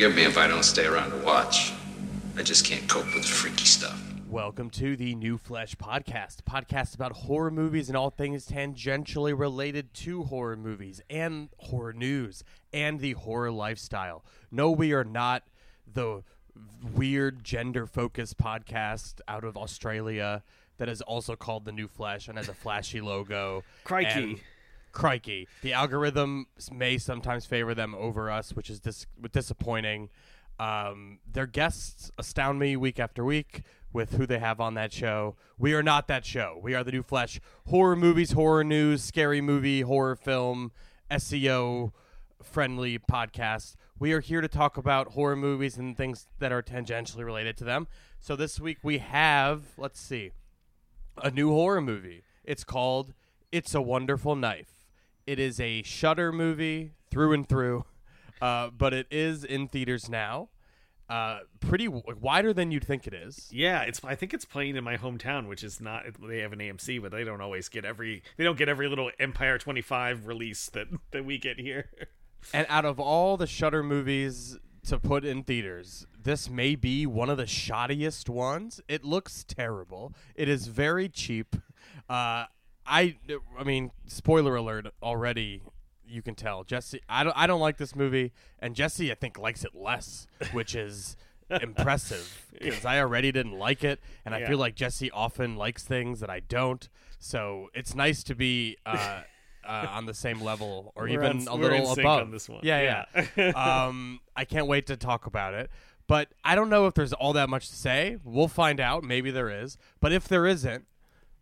forgive me if I don't stay around to watch. I just can't cope with the freaky stuff. Welcome to the New Flesh Podcast, a podcast about horror movies and all things tangentially related to horror movies and horror news and the horror lifestyle. No, we are not the weird gender focused podcast out of Australia that is also called the New Flesh and has a flashy logo. Crikey. Crikey. The algorithm may sometimes favor them over us, which is dis- disappointing. Um, their guests astound me week after week with who they have on that show. We are not that show. We are the New Flesh. Horror movies, horror news, scary movie, horror film, SEO friendly podcast. We are here to talk about horror movies and things that are tangentially related to them. So this week we have, let's see, a new horror movie. It's called It's a Wonderful Knife. It is a Shudder movie through and through, uh, but it is in theaters now. Uh, pretty w- wider than you'd think it is. Yeah, it's. I think it's playing in my hometown, which is not. They have an AMC, but they don't always get every. They don't get every little Empire twenty five release that that we get here. And out of all the Shudder movies to put in theaters, this may be one of the shoddiest ones. It looks terrible. It is very cheap. Uh, I, I mean, spoiler alert already. You can tell Jesse. I don't. I don't like this movie, and Jesse, I think, likes it less, which is impressive because I already didn't like it, and I Yeah. feel like Jesse often likes things that I don't. So it's nice to be uh, uh, on the same level, or We're even on- a little above on this one. Yeah, yeah. um, I can't wait to talk about it. But I don't know if there's all that much to say. We'll find out. Maybe there is. But if there isn't,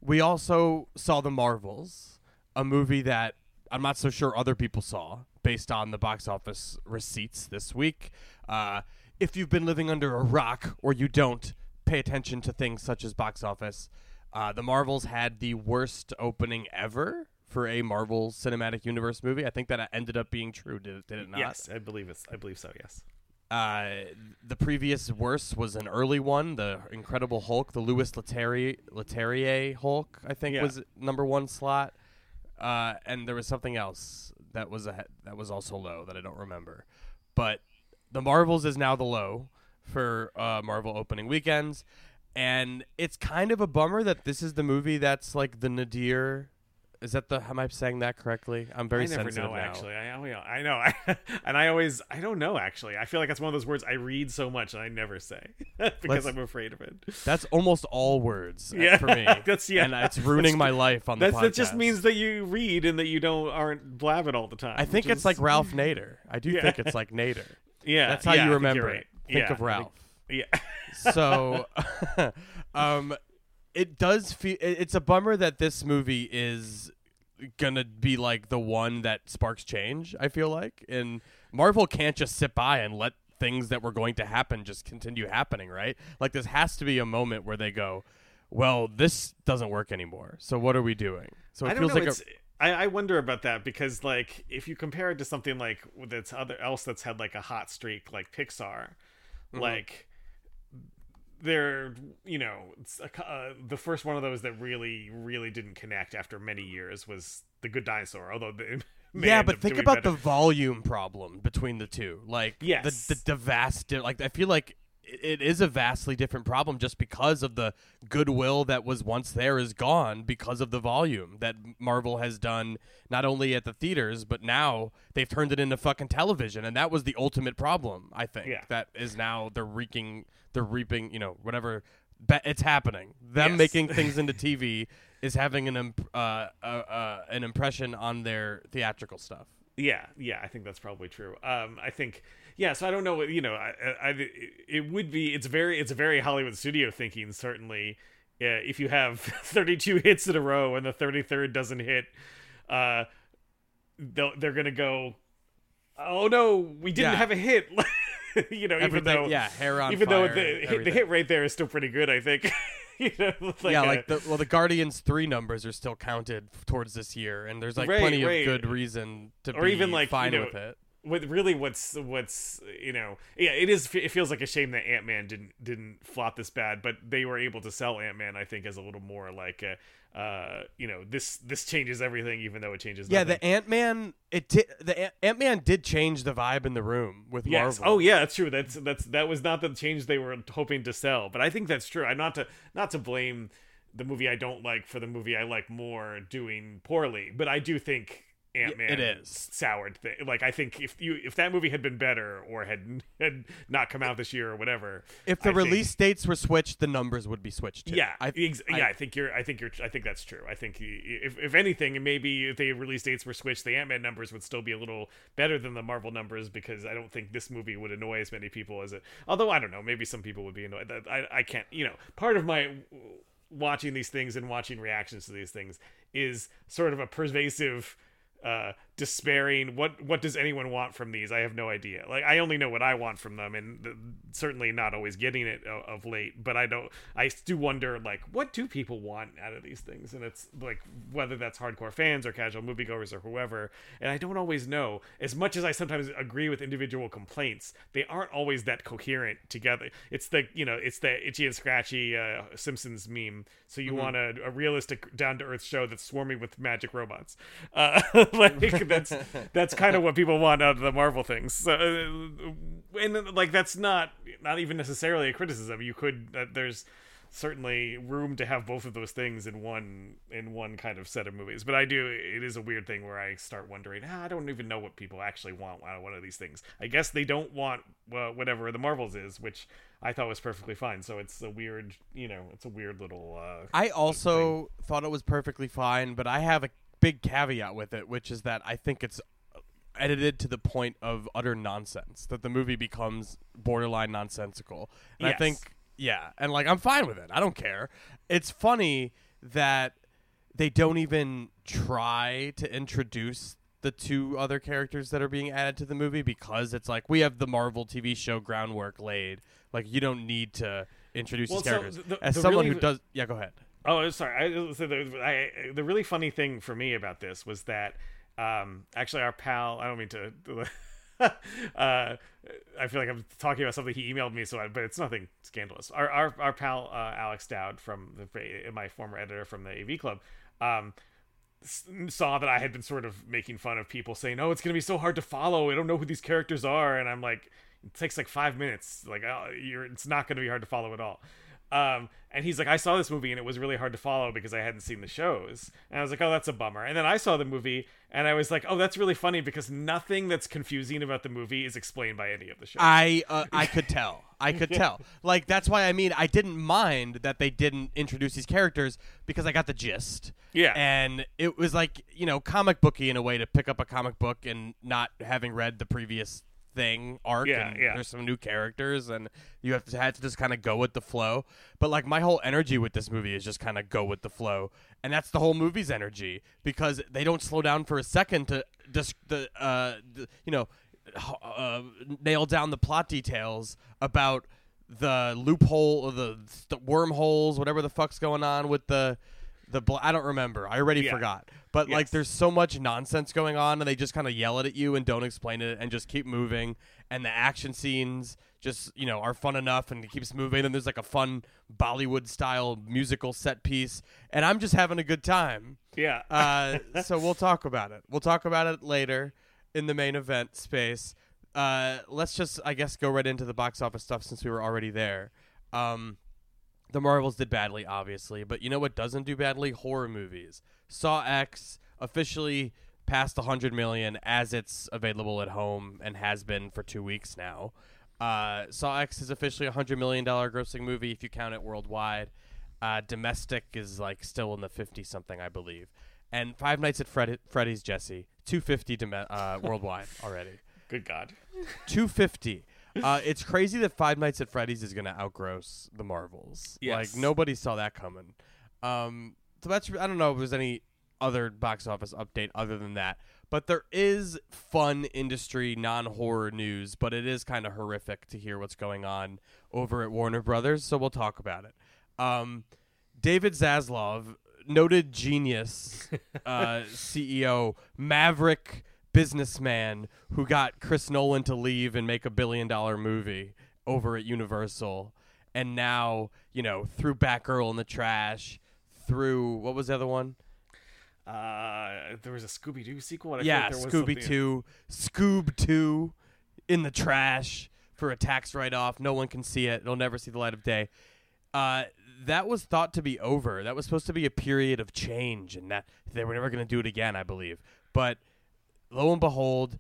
we also saw The Marvels, a movie that I'm not so sure other people saw based on the box office receipts this week. Uh, if you've been living under a rock or you don't pay attention to things such as box office, uh, The Marvels had the worst opening ever for a Marvel Cinematic Universe movie. I think that ended up being true. Did, did it not? yes, I believe it's. I believe so. Yes. Uh, the previous worst was an early one, the Incredible Hulk, the Louis Leterrier, Leterrier Hulk, I think Yeah. was number one slot. Uh, and there was something else that was a that was also low that I don't remember. But the Marvels is now the low for uh, Marvel opening weekends, and it's kind of a bummer that this is the movie that's like the nadir. Is that the? Am I saying that correctly? I'm very I never sensitive know now. actually. I, I know. I, and I always. I don't know actually. I feel like that's one of those words I read so much and I never say because Let's- I'm afraid of it. That's almost all words uh, Yeah, for me. that's- yeah, and it's ruining my life on the podcast. that just means that you read and that you don't aren't blabbing all the time. I think it's is- like Ralph Nader. I do Yeah. think it's like Nader. Yeah, That's how yeah, you remember it. right. Think Yeah, of Ralph. Yeah. so, um, it does feel. It's a bummer that this movie is gonna be like the one that sparks change. I feel like, and Marvel can't just sit by and let things that were going to happen just continue happening, right? Like this has to be a moment where they go, "Well, this doesn't work anymore. So what are we doing?" So it feels know. like it's, I I wonder about that because like if you compare it to something like that's other else that's had like a hot streak like Pixar, Mm-hmm. like they're you know uh, the first one of those that really really didn't connect after many years was the Good Dinosaur. Although the, yeah, but think about better. the volume problem between the two. Like, Yes. the, the, the vast, like, I feel like it, is a vastly different problem just because of the goodwill that was once there is gone because of the volume that Marvel has done not only at the theaters, but now they've turned it into fucking television. And that was the ultimate problem, I think. Yeah. That is now they're reeking, they're reaping, you know, whatever. It's happening. Them Yes. making things into TV is having an imp- uh, uh, uh, an impression on their theatrical stuff. Yeah, yeah, I think that's probably true. Um, I think, yeah. So I don't know what you know. I, I, it would be. It's very, it's a very Hollywood studio thinking certainly. yeah, if you have 32 hits in a row and the 33rd doesn't hit, uh, they're gonna go, oh no, we didn't Yeah. have a hit. you know, even though yeah, hair on even though the hit, the hit rate there is still pretty good, I think. you know, like yeah, uh, like the well, the Guardians three numbers are still counted towards this year, and there's like Right, plenty right. of good reason to Or be even, like, you fine know, with it. What really what's what's you know yeah it is it feels like a shame that ant-man didn't didn't flop this bad but they were able to sell ant-man i think as a little more like uh uh you know this this changes everything even though it changes Yeah, nothing. the Ant Man. It di- the Ant Man did change the vibe in the room with Yes. Marvel. Oh yeah, that's true. That's that's that was not the change they were hoping to sell, but I think that's true. I'm not to not to blame the movie I don't like for the movie I like more doing poorly, but I do think Ant Man it is. soured. Th- like I think if you if that movie had been better or had had not come out this year or whatever, If the I think- release dates were switched, the numbers would be switched too. yeah, I, ex- I- yeah, I think you're. I think you're. I think that's true. I think if if anything, maybe if the release dates were switched, the Ant Man numbers would still be a little better than the Marvel numbers because I don't think this movie would annoy as many people as it. Although I don't know, maybe some people would be annoyed. I I can't. You know, part of my watching these things and watching reactions to these things is sort of a pervasive uh despairing what what does anyone want from these? I have no idea. Like i only know what i want from them and th- certainly not always getting it o- of late but i don't i do wonder like what do people want out of these things? And it's like whether that's hardcore fans or casual moviegoers or whoever and i don't always know. As much as i sometimes agree with individual complaints they aren't always that coherent together. It's the you know it's the itchy and scratchy uh simpsons meme. So you want a, a realistic down-to-earth show that's swarming with magic robots. Uh like that's that's kind of what people want out of the marvel things. So, uh, and like that's not not even necessarily a criticism. You could uh, there's certainly room to have both of those things in one in one kind of set of movies. But i do it is a weird thing where i start wondering ah, i don't even know what people actually want out of one of these things. I guess they don't want uh, whatever the marvels is which i thought was perfectly fine. So it's a weird you know it's a weird little uh I also thought it was perfectly fine, but I have a big caveat with it, which is that I think it's edited to the point of utter nonsense. That the movie becomes borderline nonsensical. And I think, yeah, and like I'm fine with it. I don't care. It's funny that they don't even try to introduce the two other characters that are being added to the movie because it's like we have the Marvel TV show groundwork laid. Like you don't need to introduce Well, these so characters. the- As the someone really- who does, yeah, go ahead. Oh, sorry. I, so the, I, the really funny thing for me about this was that um, actually our pal. I don't mean to. uh, I feel like I'm talking about something he emailed me, so I, but it's nothing scandalous. Our our, our pal uh, Alex Dowd from the, my former editor from the AV Club. Um, saw that I had been sort of making fun of people saying, "Oh, it's going to be so hard to follow. I don't know who these characters are." And I'm like, "It takes like 5 minutes. Like oh, you're it's not going to be hard to follow at all." Um, and he's like, "I saw this movie and it was really hard to follow because I hadn't seen the shows." And I was like, "Oh, that's a bummer." And then I saw the movie and I was like, "Oh, that's really funny because nothing that's confusing about the movie is explained by any of the shows." I uh, I could tell. I could tell. Like that's why I mean I didn't mind that they didn't introduce these characters because I got the gist. Yeah. And it was like, you know, comic booky in a way to pick up a comic book and not having read the previous thing arc Yeah, and yeah. there's some new characters and you have to had to just kind of go with the flow. But like my whole energy with this movie is just kind of go with the flow. And that's the whole movie's energy because they don't slow down for a second to just the uh the, you know uh, nail down the plot details about the loophole or the, the wormholes, whatever the fuck's going on with the the. Bl- I don't remember. I already Yeah. forgot. But like, there's so much nonsense going on, and they just kind of yell it at you and don't explain it, and just keep moving. And the action scenes just you know are fun enough, and it keeps moving. And there's like a fun Bollywood style musical set piece, and I'm just having a good time. yeah. Uh, so we'll talk about it. We'll talk about it later in the main event space. Uh, let's just, I guess, go right into the box office stuff since we were already there. Um, the Marvels did badly, obviously, but you know what doesn't do badly? Horror movies. Saw X officially passed 100 million as it's available at home and has been for two weeks now. Uh, Saw X is officially a $100 million grossing movie if you count it worldwide. Uh, domestic is like still in the 50 something, I believe. And Five Nights at Fred- Freddy's, Jesse, 250 dom- uh, worldwide already. Good God. 250. Uh, it's crazy that Five Nights at Freddy's is going to outgross the Marvels. Yes. Like nobody saw that coming. Um, so that's I don't know if there's any other box office update other than that, but there is fun industry non-horror news, but it is kind of horrific to hear what's going on over at Warner Brothers. So we'll talk about it. Um, David Zaslav, noted genius, uh, CEO, maverick businessman who got Chris Nolan to leave and make a billion dollar movie over at Universal. And now, you know, through Batgirl in the trash, threw what was the other one? Uh, there was a Scooby Doo sequel. I yeah, like there was Scooby 2, Scoob 2 in the trash for a tax write off. No one can see it. It'll never see the light of day. Uh, that was thought to be over. That was supposed to be a period of change, and that they were never going to do it again, I believe. But lo and behold,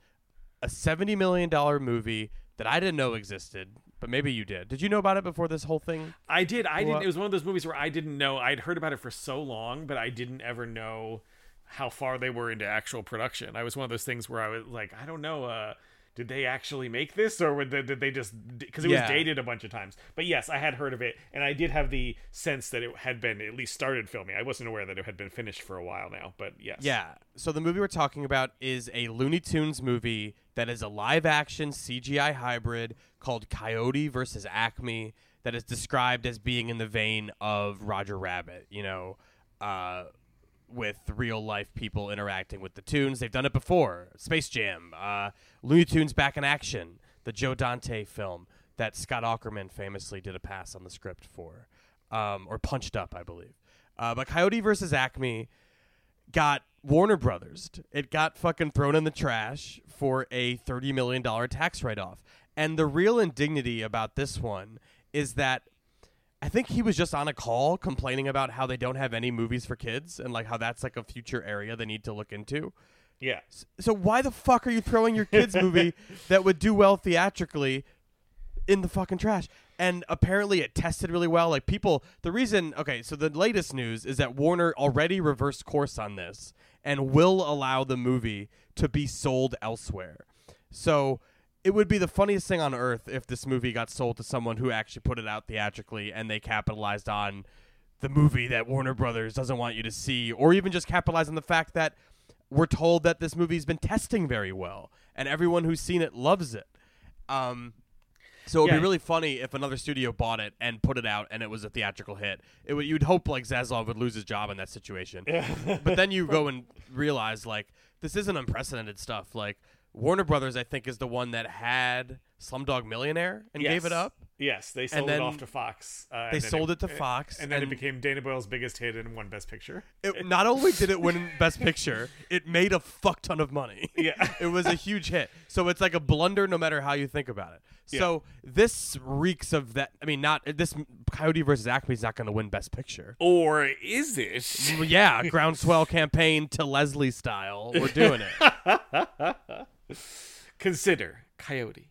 a seventy million dollar movie that I didn't know existed, but maybe you did. Did you know about it before this whole thing? I did. I didn't. It was one of those movies where I didn't know. I'd heard about it for so long, but I didn't ever know how far they were into actual production. I was one of those things where I was like, I don't know. Uh, did they actually make this, or they, did they just? Because it Yeah. was dated a bunch of times. But yes, I had heard of it, and I did have the sense that it had been at least started filming. I wasn't aware that it had been finished for a while now. But yes. Yeah. So the movie we're talking about is a Looney Tunes movie that is a live action CGI hybrid called Coyote versus Acme that is described as being in the vein of Roger Rabbit, you know, uh, with real life people interacting with the tunes. They've done it before. Space Jam, uh, Looney Tunes Back in Action, the Joe Dante film that Scott Aukerman famously did a pass on the script for, um, or punched up, I believe. Uh, but Coyote versus Acme got Warner Brothers. It got fucking thrown in the trash for a $30 million tax write off. And the real indignity about this one is that I think he was just on a call complaining about how they don't have any movies for kids and like how that's like a future area they need to look into. Yeah. So why the fuck are you throwing your kids movie that would do well theatrically in the fucking trash? And apparently it tested really well. Like people, the reason, okay, so the latest news is that Warner already reversed course on this and will allow the movie to be sold elsewhere. So it would be the funniest thing on earth if this movie got sold to someone who actually put it out theatrically and they capitalized on the movie that Warner Brothers doesn't want you to see, or even just capitalize on the fact that we're told that this movie's been testing very well and everyone who's seen it loves it. Um, so it'd Yeah. be really funny if another studio bought it and put it out and it was a theatrical hit. It would you'd hope like Zaslav would lose his job in that situation. but then you go and realize like this isn't unprecedented stuff. Like Warner Brothers, I think, is the one that had Slumdog Millionaire and gave it up. Yes, they sold it off to Fox. Uh, they sold it to Fox, and then and- it became Danny Boyle's biggest hit and won Best Picture. It, not only did it win Best Picture, it made a fuck ton of money. Yeah. it was a huge hit. So it's like a blunder, no matter how you think about it. So this reeks of that. I mean, not this Coyote versus Acme is not going to win Best Picture. Or is it? Yeah, groundswell campaign to Leslie style. We're doing it. Consider Coyote.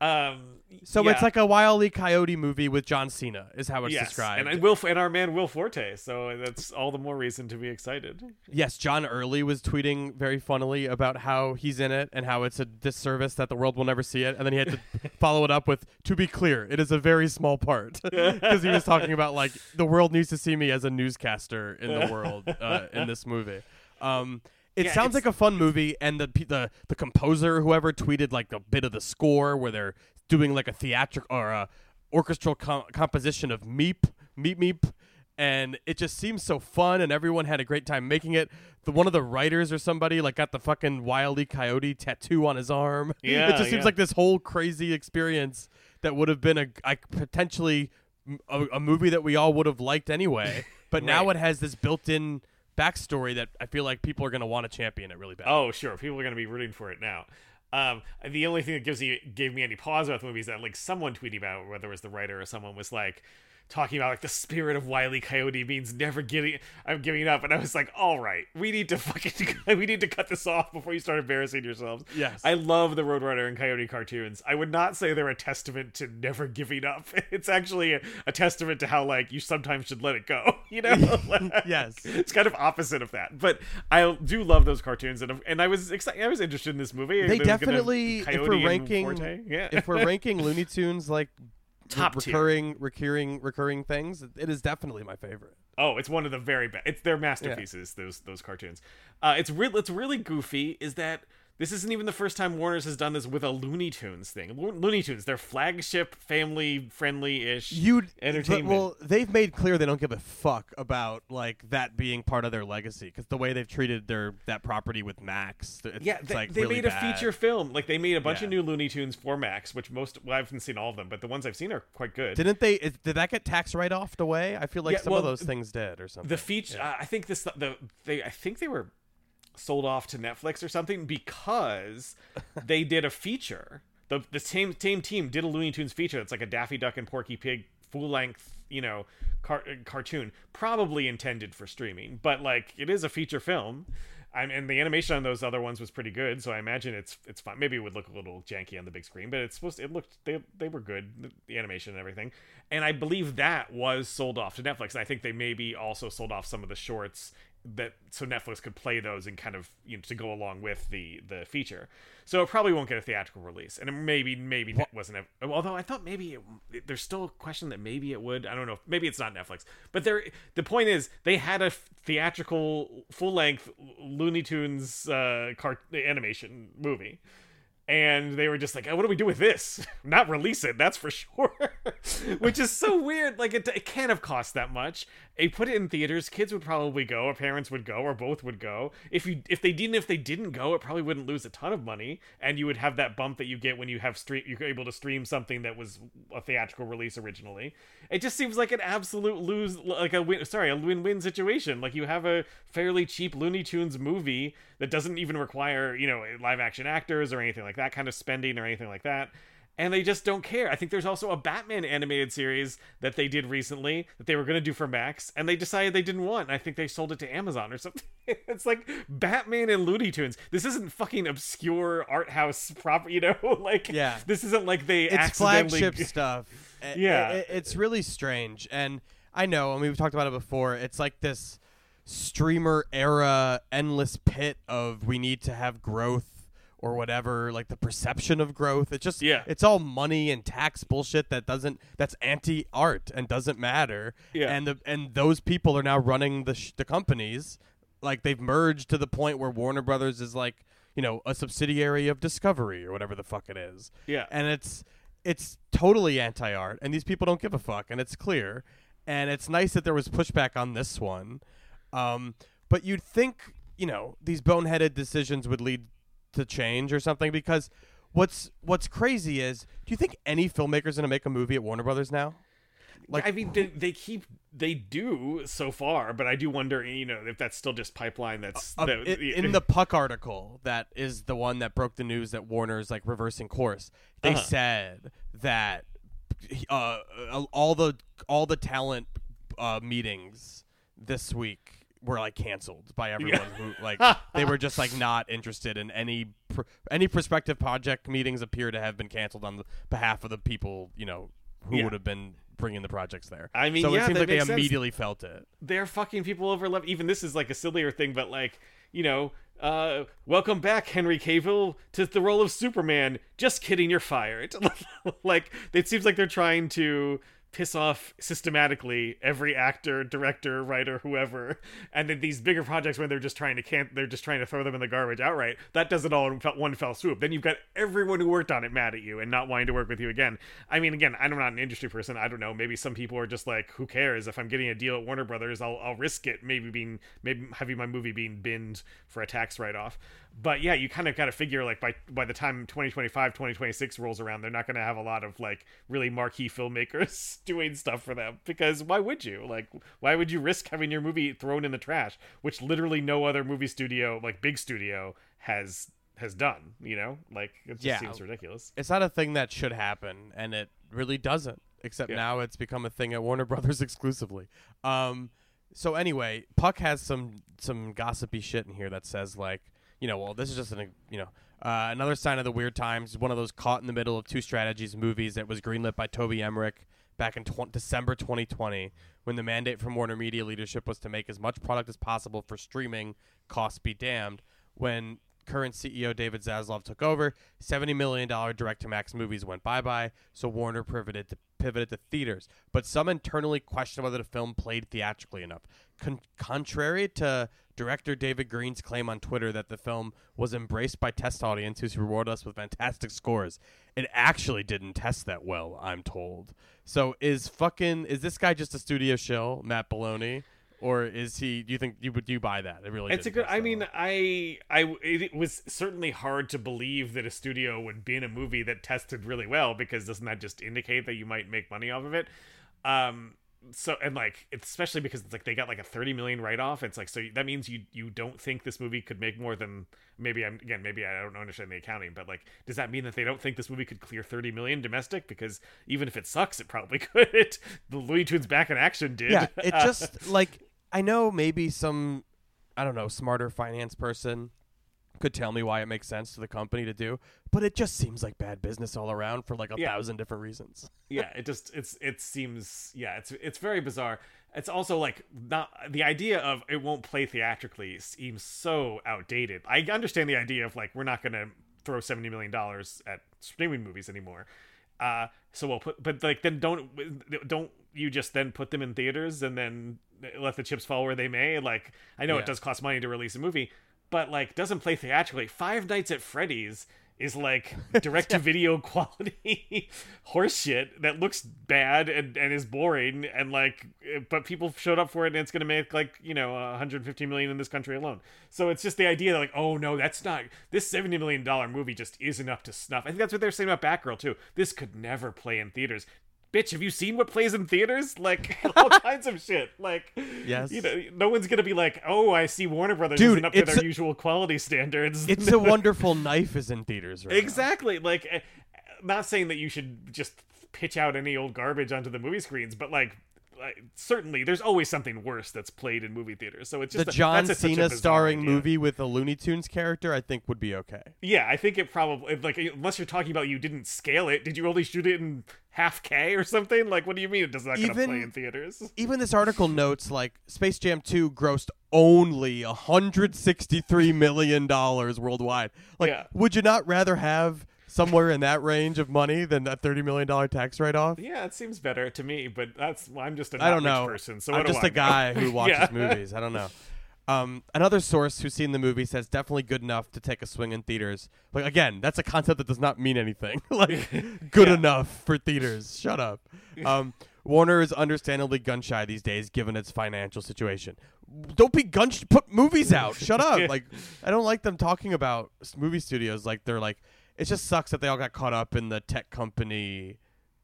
Um, So yeah. it's like a Wile E. Coyote movie with John Cena, is how it's yes, described. and I will, and our man Will Forte. So that's all the more reason to be excited. Yes, John Early was tweeting very funnily about how he's in it and how it's a disservice that the world will never see it, and then he had to follow it up with, "To be clear, it is a very small part," because he was talking about like the world needs to see me as a newscaster in the world uh, in this movie. Um, it Yeah, sounds like a fun movie, and the the the composer, whoever tweeted like a bit of the score where they're doing like a theatrical or a orchestral com- composition of Meep Meep Meep and it just seems so fun and everyone had a great time making it. The one of the writers or somebody like got the fucking wily coyote tattoo on his arm. Yeah, it just seems yeah. like this whole crazy experience that would have been a, a potentially a movie that we all would have liked anyway. But now it has this built-in backstory that i feel like people are going to want to champion it really bad Oh, sure. People are going to be rooting for it now. Um, the only thing that gives you gave me any pause about the movie is that like someone tweeting about it, whether it was the writer or someone was like, talking about like the spirit of Wile E. Coyote means never giving I'm giving up. And I was like all right we need to fucking we need to cut this off before you start embarrassing yourselves. Yes. I love the Roadrunner and Coyote cartoons. I would not say they're a testament to never giving up. It's actually a, a testament to how like you sometimes should let it go you know? Yes. it's kind of opposite of that. But I do love those cartoons and and I was excited I was interested in this movie. They definitely, if we're ranking, yeah. if we're ranking Looney Tunes like Top tier. recurring, recurring, recurring things, it is definitely my favorite. Oh, it's one of the very best. It's their masterpieces. Those those cartoons. Uh, it's real. It's really goofy. Is that this isn't even the first time Warner's has done this with a Looney Tunes thing. Lo- Looney Tunes, their flagship, family friendly ish entertainment. Well, they've made clear they don't give a fuck about like that being part of their legacy because the way they've treated their that property with Max, it's, yeah, they, like they really made a feature film. Like they made a bunch Yeah. of new Looney Tunes for Max, which most well, I haven't seen all of them, but the ones I've seen are quite good. Didn't they? Is, did that get tax write offed away? I feel like Yeah, some well, of those things did or something. the feature uh, i think this the they i think they were sold off to netflix or something because they did a feature the the same same team did a looney tunes feature it's like a daffy duck and porky pig full length you know car- uh, cartoon probably intended for streaming but like it is a feature film I'm, and the animation on those other ones was pretty good, so I imagine it's it's fine. Maybe it would look a little janky on the big screen, but it's supposed to, it looked they they were good, the, the animation and everything. And I believe that was sold off to Netflix. And I think they maybe also sold off some of the shorts that so Netflix could play those and kind of you know to go along with the the feature. So it probably won't get a theatrical release, and it maybe maybe it wasn't. A, although I thought maybe it, there's still a question that maybe it would. I don't know. Maybe it's not Netflix, but there. The point is they had a theatrical full length Looney Tunes uh, cart animation movie. And they were just like, oh, "What do we do with this? Not release it, that's for sure." Which is so weird. Like, it, it can't have cost that much. They put it in theaters. Kids would probably go, or parents would go, or both would go. If you, if they didn't, if they didn't go, it probably wouldn't lose a ton of money, and you would have that bump that you get when you have stream. You're able to stream something that was a theatrical release originally. It just seems like an absolute lose, like a win. Sorry, a win-win situation. Like you have a fairly cheap Looney Tunes movie that doesn't even require you know live action actors or anything like that kind of spending or anything like that and they just don't care. I think there's also a Batman animated series that they did recently that they were going to do for Max, and they decided they didn't want. And I think they sold it to Amazon or something. it's like Batman and Looney Tunes. This isn't fucking obscure art house proper, you know? like, Yeah. this isn't like they it's accidentally. flagship stuff. Yeah. I- it's really strange, and I know, and we've talked about it before. It's like this streamer era endless pit of we need to have growth or whatever, like the perception of growth. It just Yeah. it's all money and tax bullshit that doesn't that's anti art and doesn't matter. Yeah. and the and those people are now running the sh- the companies like they've merged to the point where Warner Brothers is like you know a subsidiary of Discovery or whatever the fuck it is Yeah. and it's it's totally anti art, and these people don't give a fuck, and it's clear. And it's nice that there was pushback on this one, um, but you'd think you know these boneheaded decisions would lead to change or something because what's what's crazy is do you think any filmmaker's gonna make a movie at Warner Brothers now? Like- I mean, they, they keep they do so far, but I do wonder, you know, if that's still just pipeline. That's Uh, that, i- in the Puck article, that is the one that broke the news that Warner's like reversing course. They Uh-huh. said that uh, all the all the talent uh, meetings this week were like canceled by everyone who like they were just like not interested in any pr- any prospective project meetings appear to have been canceled on the behalf of the people you know who Yeah. would have been bringing the projects there. I mean, so yeah, it seems like they sense. immediately felt it. they're fucking people over love. Even this is like a sillier thing, but like you know, uh, welcome back, Henry Cavill, to the role of Superman. Just kidding, you're fired. like it seems like they're trying to piss off systematically every actor, director, writer, whoever, and then these bigger projects when they're just trying to can't they're just trying to throw them in the garbage outright. That does it all in one fell swoop. Then you've got everyone who worked on it mad at you and not wanting to work with you again. I mean, again, I'm not an industry person. I don't know. Maybe some people are just like, who cares if I'm getting a deal at Warner Brothers? I'll I'll risk it. Maybe being maybe having my movie being binned for a tax write off. But yeah, you kind of got to figure like by by the time 2025 2026 rolls around, they're not going to have a lot of like really marquee filmmakers doing stuff for them because why would you? Like why would you risk having your movie thrown in the trash, which literally no other movie studio, like big studio has has done, you know? Like it just Yeah. seems ridiculous. it's not a thing that should happen and it really doesn't except Yeah. now it's become a thing at Warner Brothers exclusively. Um, so anyway, Puck has some some gossipy shit in here that says like, you know, well, this is just an you know. Uh, another sign of the weird times. One of those caught in the middle of two strategies movies that was greenlit by Toby Emmerich back in tw- December 2020, when the mandate from Warner Media leadership was to make as much product as possible for streaming. Costs be damned. When current CEO David Zaslav took over, $70 million direct to max movies went bye bye, so Warner pivoted to pivoted to theaters. But some internally questioned whether the film played theatrically enough. Con- contrary to director David Green's claim on Twitter that the film was embraced by test audiences who rewarded us with fantastic scores, it actually didn't test that well, I'm told. So is fucking is this guy just a studio shill, Matt Belloni? Or is he? Do you think you would you buy that? It really. It's a good. I mean, well. I, I, it was certainly hard to believe that a studio would be in a movie that tested really well because doesn't that just indicate that you might make money off of it? Um, so and like it's especially because it's like they got like a 30 million write off it's like so that means you you don't think this movie could make more than maybe i'm again maybe i don't understand the accounting but like does that mean that they don't think this movie could clear 30 million domestic? Because even if it sucks it probably could. The looney tunes back in action did. Yeah, it just like I know maybe some I don't know smarter finance person could tell me why it makes sense to the company to do, but it just seems like bad business all around for like a Yeah. thousand different reasons. yeah it just it's it seems yeah it's it's very bizarre it's also like not the idea of it won't play theatrically seems so outdated i understand the idea of like we're not gonna throw 70 million dollars at streaming movies anymore uh so we'll put but like then don't don't you just then put them in theaters and then let the chips fall where they may like i know Yeah. it does cost money to release a movie but like doesn't play theatrically. Five nights at freddy's is like direct to video quality horseshit that looks bad and, and is boring and like eh, but people showed up for it and it's going to make like you know 150 million in this country alone. So it's just the idea that like oh no that's not this 70 million dollar movie just isn't up to snuff. I think that's what they're saying about batgirl too. This could never play in theaters bitch have you seen what plays in theaters like all kinds of shit like Yes. you know no one's gonna be like oh i see warner brothers Dude, isn't up to their a- usual quality standards It's a wonderful knife is in theaters right now. Exactly. Like, eh, not saying that you should just pitch out any old garbage onto the movie screens, but like, like certainly there's always something worse that's played in movie theaters. So it's The just a- John that's a- such a Cena starring idea. movie with a Looney Tunes character, I think, would be okay. Yeah, I think it probably like unless you're talking about you didn't scale it. Did you only shoot it in half K or something? Like, what do you mean it does not Even- play in theaters? Even this article notes like Space Jam 2 grossed only 163 million dollars worldwide. Like Yeah. would you not rather have somewhere in that range of money than that 30 million dollar tax write off? Yeah, it seems better to me, but that's well, I'm just a I don't know. person, so I'm just I a guy who watches Yeah. movies. I don't know. Um, another source who's seen the movie says definitely good enough to take a swing in theaters. But again, that's a concept that does not mean anything. like good Yeah. enough for theaters. Shut up. Um, Warner is understandably gun shy these days, given its financial situation. Don't be gun. Sh- put movies out. Shut up. Like I don't like them talking about movie studios like they're like. It just sucks that they all got caught up in the tech company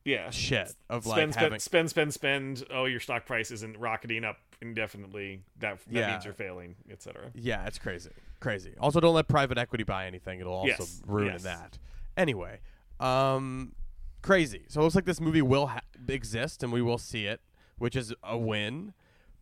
Yeah, shit of like spend, having. spend, spend, spend, spend. Oh, your stock price isn't rocketing up indefinitely. That that Yeah. means you're failing, etc. Yeah, it's crazy. Crazy. Also, don't let private equity buy anything. It'll also Yes, ruin yes. that. Anyway, um, crazy. So it looks like this movie will ha- exist and we will see it, which is a win.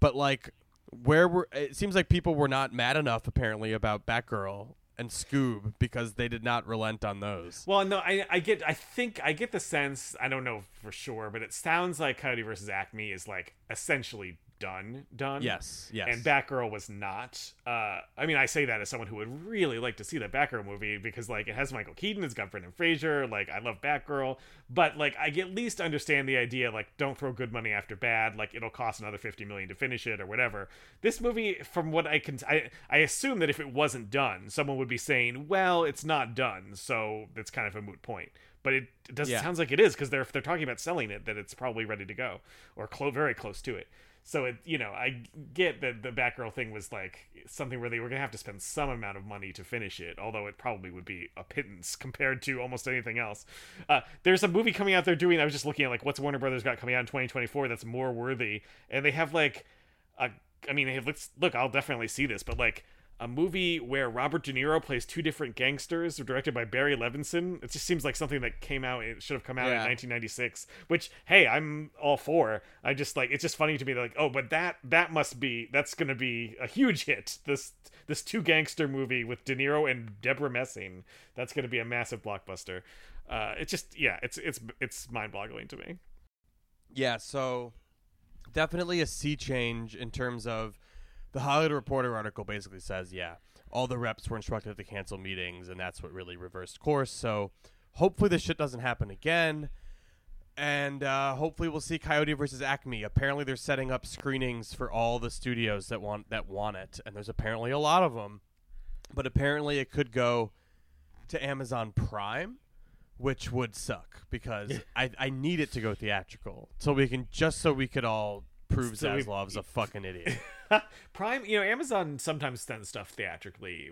But like, where were? It seems like people were not mad enough apparently about Batgirl and Scoob because they did not relent on those. Well, no, I I get I think I get the sense I don't know for sure, but it sounds like Coyote versus Acme is like essentially done done. Yes, yes. And Batgirl was not. Uh, I mean, I say that as someone who would really like to see that Batgirl movie because, like, it has Michael Keaton, it's got Brendan Fraser. Like, I love Batgirl, but like, I at least understand the idea. Like, don't throw good money after bad. Like, it'll cost another fifty million to finish it or whatever. This movie, from what I can, I I assume that if it wasn't done, someone would be saying, "Well, it's not done," so it's kind of a moot point. But it, does. Yeah. It sounds like it is because they're if they're talking about selling it, that it's probably ready to go or clo- very close to it. So it, you know, I get that the Batgirl thing was like something where they were gonna have to spend some amount of money to finish it, although it probably would be a pittance compared to almost anything else. Uh, there's a movie coming out there doing. I was just looking at like what's Warner Brothers got coming out in 2024 that's more worthy, and they have like a. I mean, hey, let's look. I'll definitely see this, but like a movie where Robert De Niro plays two different gangsters, directed by Barry Levinson. It just seems like something that came out. It should have come out in 1996. Which, hey, I'm all for. I just like it's just funny to me. Like, oh, but that that must be that's going to be a huge hit. This this two gangster movie with De Niro and Debra Messing. That's going to be a massive blockbuster. Uh, it's just yeah, it's it's it's mind boggling to me. Yeah, so definitely a sea change in terms of the Hollywood Reporter article basically says, yeah, all the reps were instructed to cancel meetings, and that's what really reversed course. So hopefully this shit doesn't happen again. And uh, hopefully we'll see Coyote versus Acme. Apparently they're setting up screenings for all the studios that want that want it, and there's apparently a lot of them. But apparently it could go to Amazon Prime, which would suck because I, I need it to go theatrical so we can just so we could all prove So we- Zaslav's a fucking idiot. Prime, you know, Amazon sometimes sends stuff theatrically,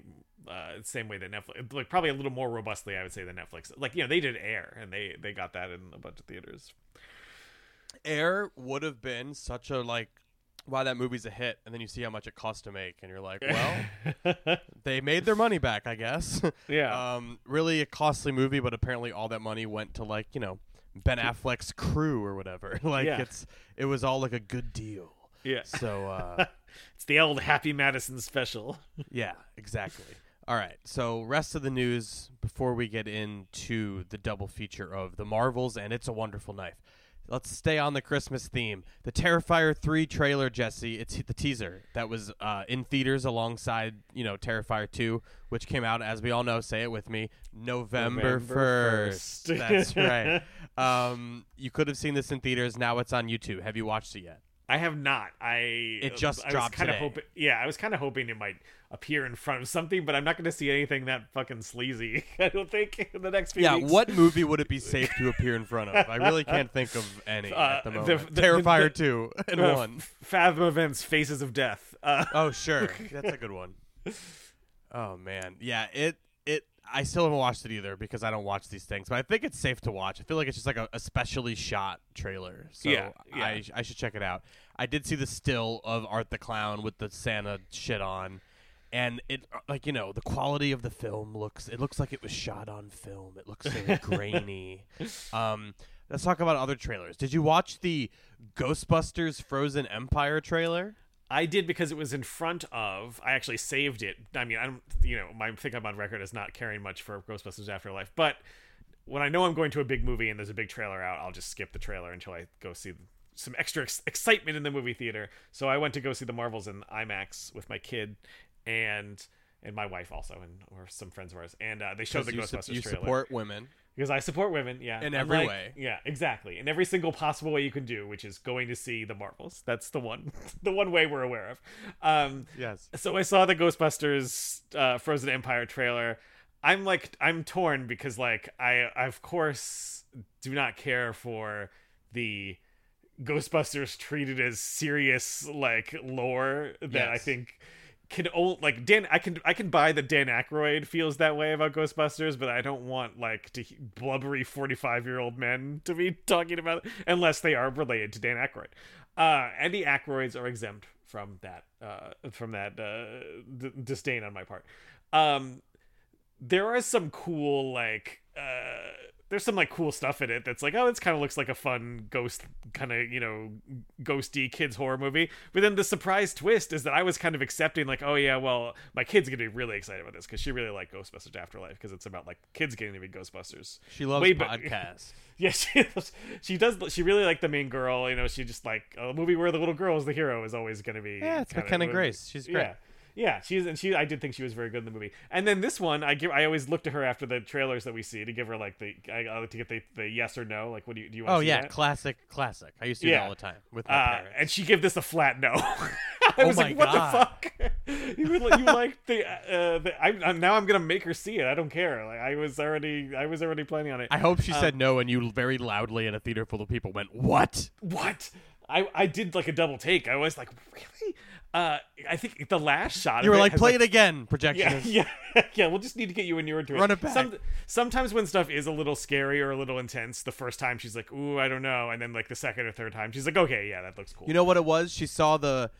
uh, same way that Netflix, like probably a little more robustly, I would say, than Netflix. Like, you know, they did Air, and they they got that in a bunch of theaters. Air would have been such a like why that movie's a hit and then you see how much it costs to make and you're like, well, they made their money back, I guess. Yeah. um really a costly movie but apparently all that money went to like, you know, Ben Affleck's crew or whatever. like Yeah. it's it was all like a good deal. yeah, So uh it's the old Happy Madison special. Yeah, exactly. All right. So, rest of the news before we get into the double feature of The Marvels and It's a Wonderful Knife. Let's stay on the Christmas theme. The Terrifier 3 trailer, Jesse, it's the teaser that was uh, in theaters alongside, you know, Terrifier 2, which came out, as we all know, say it with me, November, November 1st. 1st. That's right. Um, you could have seen this in theaters. Now it's on YouTube. Have you watched it yet? I have not. I It just I dropped kind of hoping. Yeah, I was kind of hoping it might appear in front of something, but I'm not going to see anything that fucking sleazy. I don't think in the next few Yeah, weeks. what movie would it be safe to appear in front of? I really can't think of any Uh, at the the- moment. the- Terrifier the- 2 and Uh, 1. Fathom Events Faces of Death. Uh, Oh, sure. That's a good one. Oh man. Yeah, it it I still haven't watched it either because I don't watch these things, but I think it's safe to watch. I feel like it's just like a, a specially shot trailer. So Yeah, yeah. I I should check it out. I did see the still of Art the Clown with the Santa shit on. And it like you know the quality of the film looks it looks like it was shot on film. It looks very grainy. Um, let's talk about other trailers. Did you watch the Ghostbusters Frozen Empire trailer? I did because it was in front of. I actually saved it. I mean, I don't. You know, my think I'm on record as not caring much for Ghostbusters Afterlife, but when I know I'm going to a big movie and there's a big trailer out, I'll just skip the trailer until I go see some extra ex- excitement in the movie theater. So I went to go see the Marvels in IMAX with my kid and and my wife also, and or some friends of ours, and uh, they showed the you, su- Ghostbusters you trailer support women. because I support women, yeah, In every like- way. yeah, exactly, in every single possible way you can do, which is going to see the Marvels. That's the one, the one way we're aware of. Um, Yes. so I saw the Ghostbusters uh, Frozen Empire trailer. I'm like, I'm torn because like I, I of course do not care for the Ghostbusters treated as serious like lore that I think can old like Dan. I can I can buy that Dan Aykroyd feels that way about Ghostbusters, but I don't want like to blubbery forty five year old men to be talking about it unless they are related to Dan Aykroyd. Uh, and the Aykroyds are exempt from that uh, from that uh, d- disdain on my part. Um, there are some cool like uh there's some like cool stuff in it that's like oh this kind of looks like a fun ghost kind of you know ghosty kids horror movie but then the surprise twist is that i was kind of accepting like oh yeah well my kid's gonna be really excited about this because she really liked ghostbusters afterlife because it's about like kids getting to be ghostbusters She loves Way podcasts. yeah, she she does. She really liked the main girl. You know, she just like a movie where the little girl is the hero is always going to be. Yeah, it's kinda- McKenna Grace. She's great. Yeah, yeah. She's and she. I did think she was very good in the movie. And then this one, I give. I always look to her after the trailers that we see to give her like the. I, I like to get the, the yes or no. Like, what do you do? You want Oh to see yeah, that? classic, classic. I used to do Yeah. that all the time with my Uh, parents. and she gave this a flat no. I Oh was my like, "What God. the fuck? you you like the? Uh, the I'm, I'm now I'm gonna make her see it. I don't care. Like I was already I was already planning on it. I hope she um, said no, and you very loudly in a theater full of people went, "What?" what I, I did like a double take. I was like, really? Uh, I think the last shot. You were like, "Play it again, projectionist." Yeah, yeah, yeah. We'll just need to get you inured to it. Run it back. Some, sometimes when stuff is a little scary or a little intense, the first time she's like, "Ooh, I don't know," and then like the second or third time, she's like, "Okay, yeah, that looks cool." You know what it was? She saw the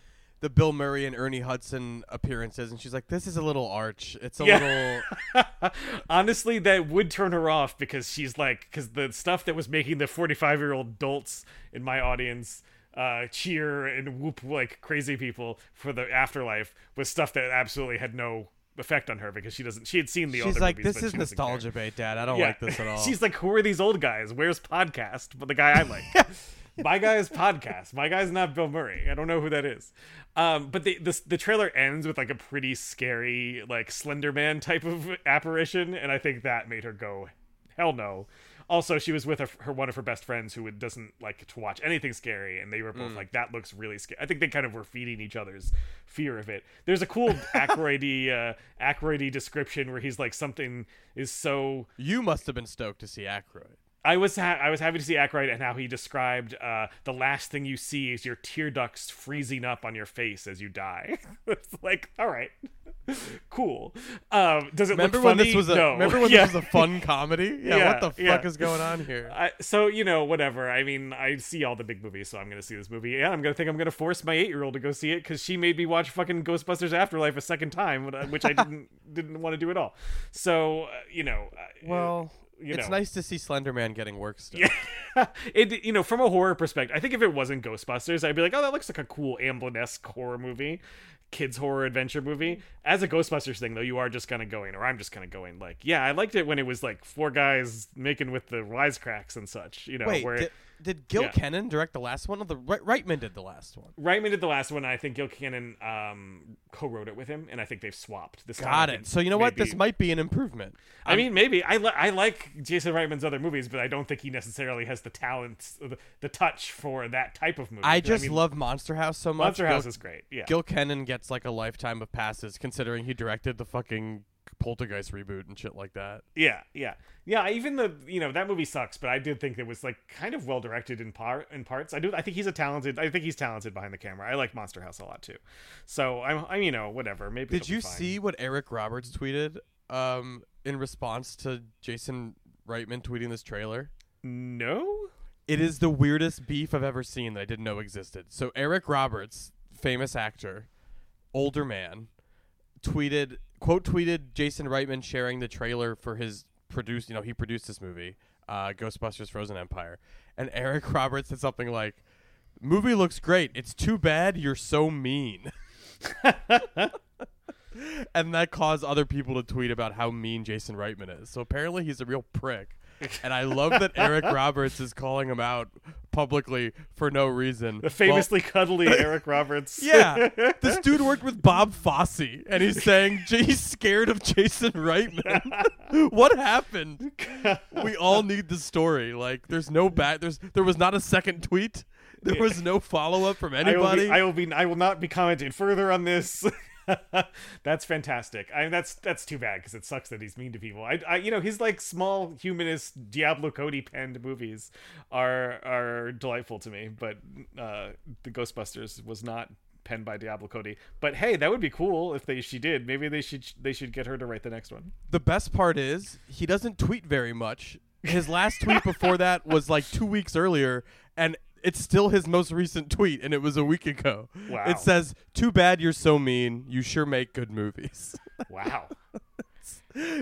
the Bill Murray and Ernie Hudson appearances, and she's like, "This is a little arch. It's a Yeah. little." Honestly, that would turn her off because she's like, because the stuff that was making the 45 year old adults in my audience uh, cheer and whoop like crazy people for the afterlife was stuff that absolutely had no effect on her because she doesn't, she had seen the She's other like, movies, "This is she care." nostalgia bait, Dad. I don't Yeah. like this at all." She's like, who are these old guys? Where's podcast? But the guy I like. My guy is podcast. My guy's not Bill Murray. I don't know who that is. Um, but the, the the trailer ends with like a pretty scary, like Slender Man type of apparition, and I think that made her go, hell no. Also, she was with her, her one of her best friends who doesn't like to watch anything scary, and they were both like, "That looks really scary." I think they kind of were feeding each other's fear of it. There's a cool Aykroydy, uh, Aykroydy description where he's like, "Something is so you must have been stoked to see Aykroyd. I was ha- I was happy to see Aykroyd and how he described uh, the last thing you see is your tear ducts freezing up on your face as you die. it's like, all right, cool. Um, does it Remember look when this was a no. remember when yeah. this was a fun comedy? Yeah, Yeah, what the yeah. fuck is going on here? I, so you know whatever i mean i see all the big movies so i'm gonna see this movie and i'm gonna think i'm gonna force my eight-year-old to go see it because she made me watch fucking ghostbusters afterlife a second time which i didn't didn't want to do at all so uh, you know uh, well, you it's know. nice to see Slenderman getting work still. Yeah. it you know from a horror perspective i think if it wasn't ghostbusters i'd be like oh that looks like a cool amblin-esque horror movie kids horror adventure movie. As a ghostbusters thing though you are just kind of going or i'm just kind of going like yeah i liked it when it was like four guys making with the wisecracks and such you know Wait, where did Gil Yeah. Kenan direct the last one? Or the Re- Reitman did the last one. Reitman did the last one. and I think Gil Kenan um, co-wrote it with him, and I think they've swapped. This Got it. So you know what? This might be an improvement. I mean, maybe I li- I like Jason Reitman's other movies, but I don't think he necessarily has the talent, the, the touch for that type of movie. I just mean, love Monster House so much. Monster Gil- House is great. Yeah, Gil Kenan gets like a lifetime of passes, considering he directed the fucking Poltergeist reboot and shit like that. yeah, yeah, yeah. Even the you know that movie sucks, but I did think it was like kind of well directed in part in parts. I do. I think he's a talented. I think he's talented behind the camera. I like Monster House a lot too. So I'm. I'm you know whatever. Maybe. Did you see what Eric Roberts tweeted um, in response to Jason Reitman tweeting this trailer? No. It is the weirdest beef I've ever seen that I didn't know existed. So Eric Roberts, famous actor, older man, tweeted quote tweeted Jason Reitman sharing the trailer for his produced you know he produced this movie, uh, Ghostbusters: Frozen Empire, and Eric Roberts said something like, "Movie looks great. It's too bad you're so mean." and that caused other people to tweet about how mean Jason Reitman is. So apparently he's a real prick. And I love that Eric Roberts is calling him out publicly for no reason. The famously cuddly Eric Roberts. yeah, this dude worked with Bob Fosse, and he's saying he's scared of Jason Reitman. what happened? We all need the story. Like, there's no back. There's there was not a second tweet. There was no follow up from I will, anybody. be, I will be. I will not be commenting further on this. that's fantastic. I mean, that's that's too bad because it sucks that he's mean to people. I, I, you know, his like small humanist Diablo Cody penned movies are are delightful to me. But uh, the Ghostbusters was not penned by Diablo Cody. But hey, that would be cool if they she did. Maybe they should they should get her to write the next one. the best part is he doesn't tweet very much. His last tweet before that was like two weeks earlier, and it's still his most recent tweet, and it was a week ago. Wow. It says, "Too bad you're so mean. You sure make good movies." Wow.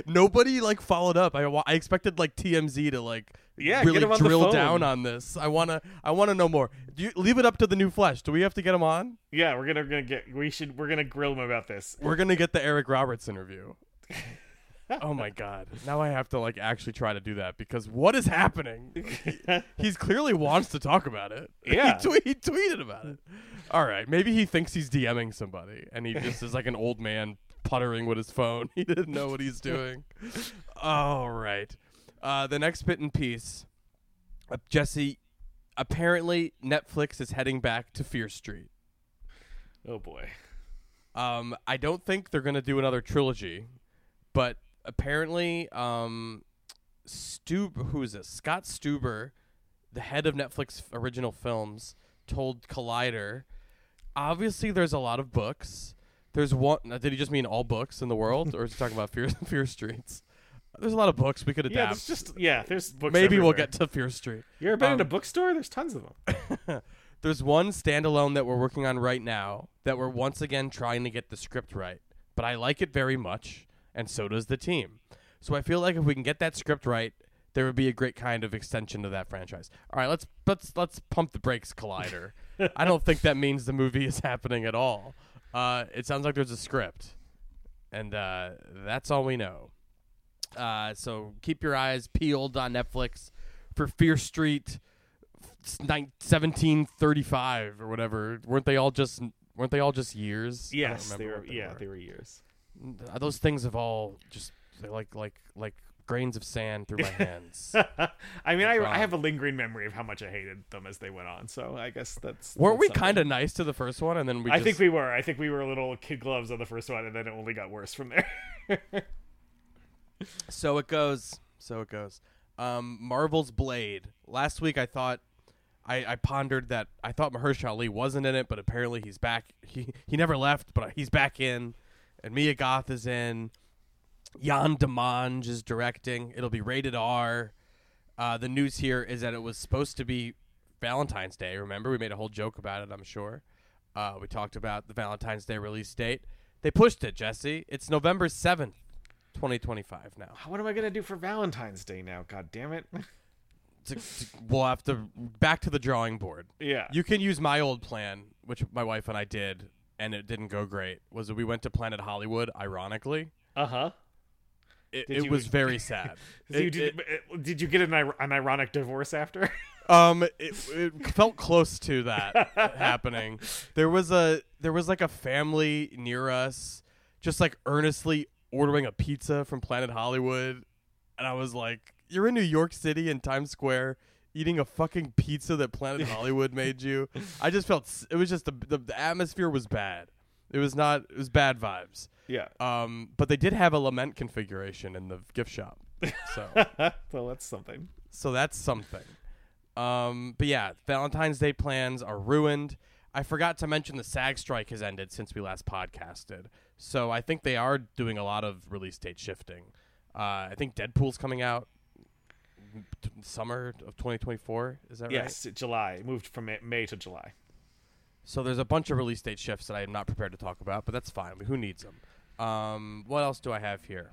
Nobody like followed up. I, wa- I expected like TMZ to like Yeah, really get him on the drill phone. down on this. I wanna I wanna know more. Do you leave it up to the new Flesh? Do we have to get him on? yeah, we're gonna gonna get. We should. We're gonna grill him about this. We're gonna get the Eric Roberts interview. oh my god! Now I have to like actually try to do that because what is happening? He's clearly wants to talk about it. Yeah. he, tweet, he tweeted about it. All right, maybe he thinks he's DMing somebody and he just is like an old man puttering with his phone. He didn't know what he's doing. All right. Uh, the next bit in piece, uh, Jesse. Apparently, Netflix is heading back to Fear Street. Oh boy. Um, I don't think they're gonna do another trilogy, but apparently, um, Stub, who is this? Scott Stuber, the head of Netflix original films, told Collider. Obviously, there's a lot of books. There's one. uh, Did he just mean all books in the world, or is he talking about Fear Fear Streets? There's a lot of books we could Yeah, adapt. there's just yeah. There's books. Maybe we'll get to Fear Street. You ever been in um, a bookstore? There's tons of them. There's one standalone that we're working on right now that we're once again trying to get the script right. But I like it very much, and so does the team. So I feel like if we can get that script right, there would be a great kind of extension to that franchise. All right, let's let's let's pump the brakes, Collider. I don't think that means the movie is happening at all. Uh, it sounds like there's a script, and uh, that's all we know. Uh, so keep your eyes peeled on Netflix for Fear Street, nine- 1735 or whatever. Weren't they all just weren't they all just years? Yes, they were. they Yeah, were. they were years. Those things have all just they're like like like grains of sand through my hands. I mean, I. I have a lingering memory of how much I hated them as they went on. So I guess that's. Weren't we kind of nice to the first one, and then we? I just, think we were. I think we were little kid gloves on the first one, and then it only got worse from there. So it goes. So it goes. Um, Marvel's Blade. Last week I thought, I, I pondered that I thought Mahershala Ali wasn't in it, but apparently he's back. He he never left, but he's back in, and Mia Goth is in. Yann Demange is directing. It'll be rated R. Uh, the news here is that it was supposed to be Valentine's Day. Remember, we made a whole joke about it. I'm sure. Uh, we talked about the Valentine's Day release date. They pushed it, Jesse. It's November seventh, 2025 now. what am I gonna do for Valentine's Day now? God damn it! to, to- we'll have to back to the drawing board. yeah. You can use my old plan, which my wife and I did, and it didn't go great. Was that we went to Planet Hollywood? Ironically, Uh huh. it, it you- was very sad. Did, you, did, it- did you get an, an ironic divorce after? um, it, it felt close to that happening. There was a there was like a family near us, just like earnestly ordering a pizza from Planet Hollywood, and I was like, "You're in New York City in Times Square." Eating a fucking pizza that Planet Hollywood made you, I just felt s- it was just the, the the atmosphere was bad. It was not. It was bad vibes. yeah. Um, but they did have a lament configuration in the gift shop, so well, that's something. so that's something. Um, but yeah, Valentine's Day plans are ruined. I forgot to mention the SAG strike has ended since we last podcasted, so I think they are doing a lot of release date shifting. Uh, I think Deadpool's coming out t- summer of 2024. Is that right? Yes, July. It moved from May- May to July. So there's a bunch of release date shifts that I am not prepared to talk about, but that's fine. Who needs them? Um, what else do I have here?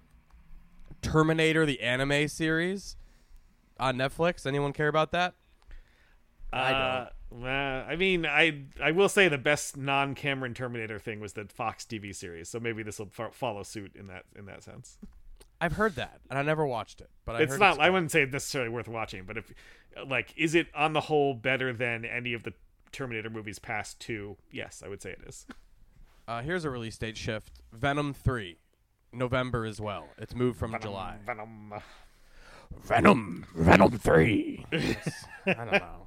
Terminator, the anime series on Netflix. Anyone care about that? I Uh, uh, I mean, I I will say the best non-Cameron Terminator thing was the Fox TV series, so maybe this will fo- follow suit in that in that sense. I've heard that, and I never watched it. But I it's heard not. I wouldn't say necessarily worth watching, but if like, is it on the whole better than any of the Terminator movies past two? Yes, I would say it is. Uh, here's a release date shift: Venom Three, November as well. It's moved from July. Venom. Venom, Venom Three. I don't know.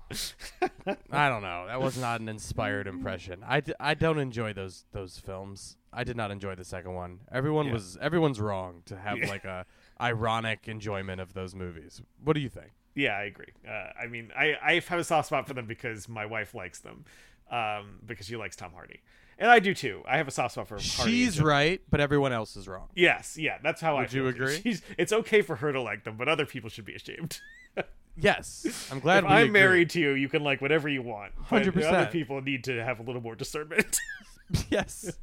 I don't know. That was not an inspired impression. I, d- I don't enjoy those those films. I did not enjoy the second one. Everyone Yeah. was everyone's wrong to have like a ironic enjoyment of those movies. What do you think? Yeah, I agree. Uh, I mean, I I have a soft spot for them because my wife likes them, um, because she likes Tom Hardy, and I do too. I have a soft spot for Hardy. She's right, but everyone else is wrong. Yes, yeah, that's how I. Would you agree? She's, it's okay for her to like them, but other people should be ashamed. Yes, I'm glad if we I'm agree. married to you, you can like whatever you want. 100%. Other people need to have a little more discernment. yes.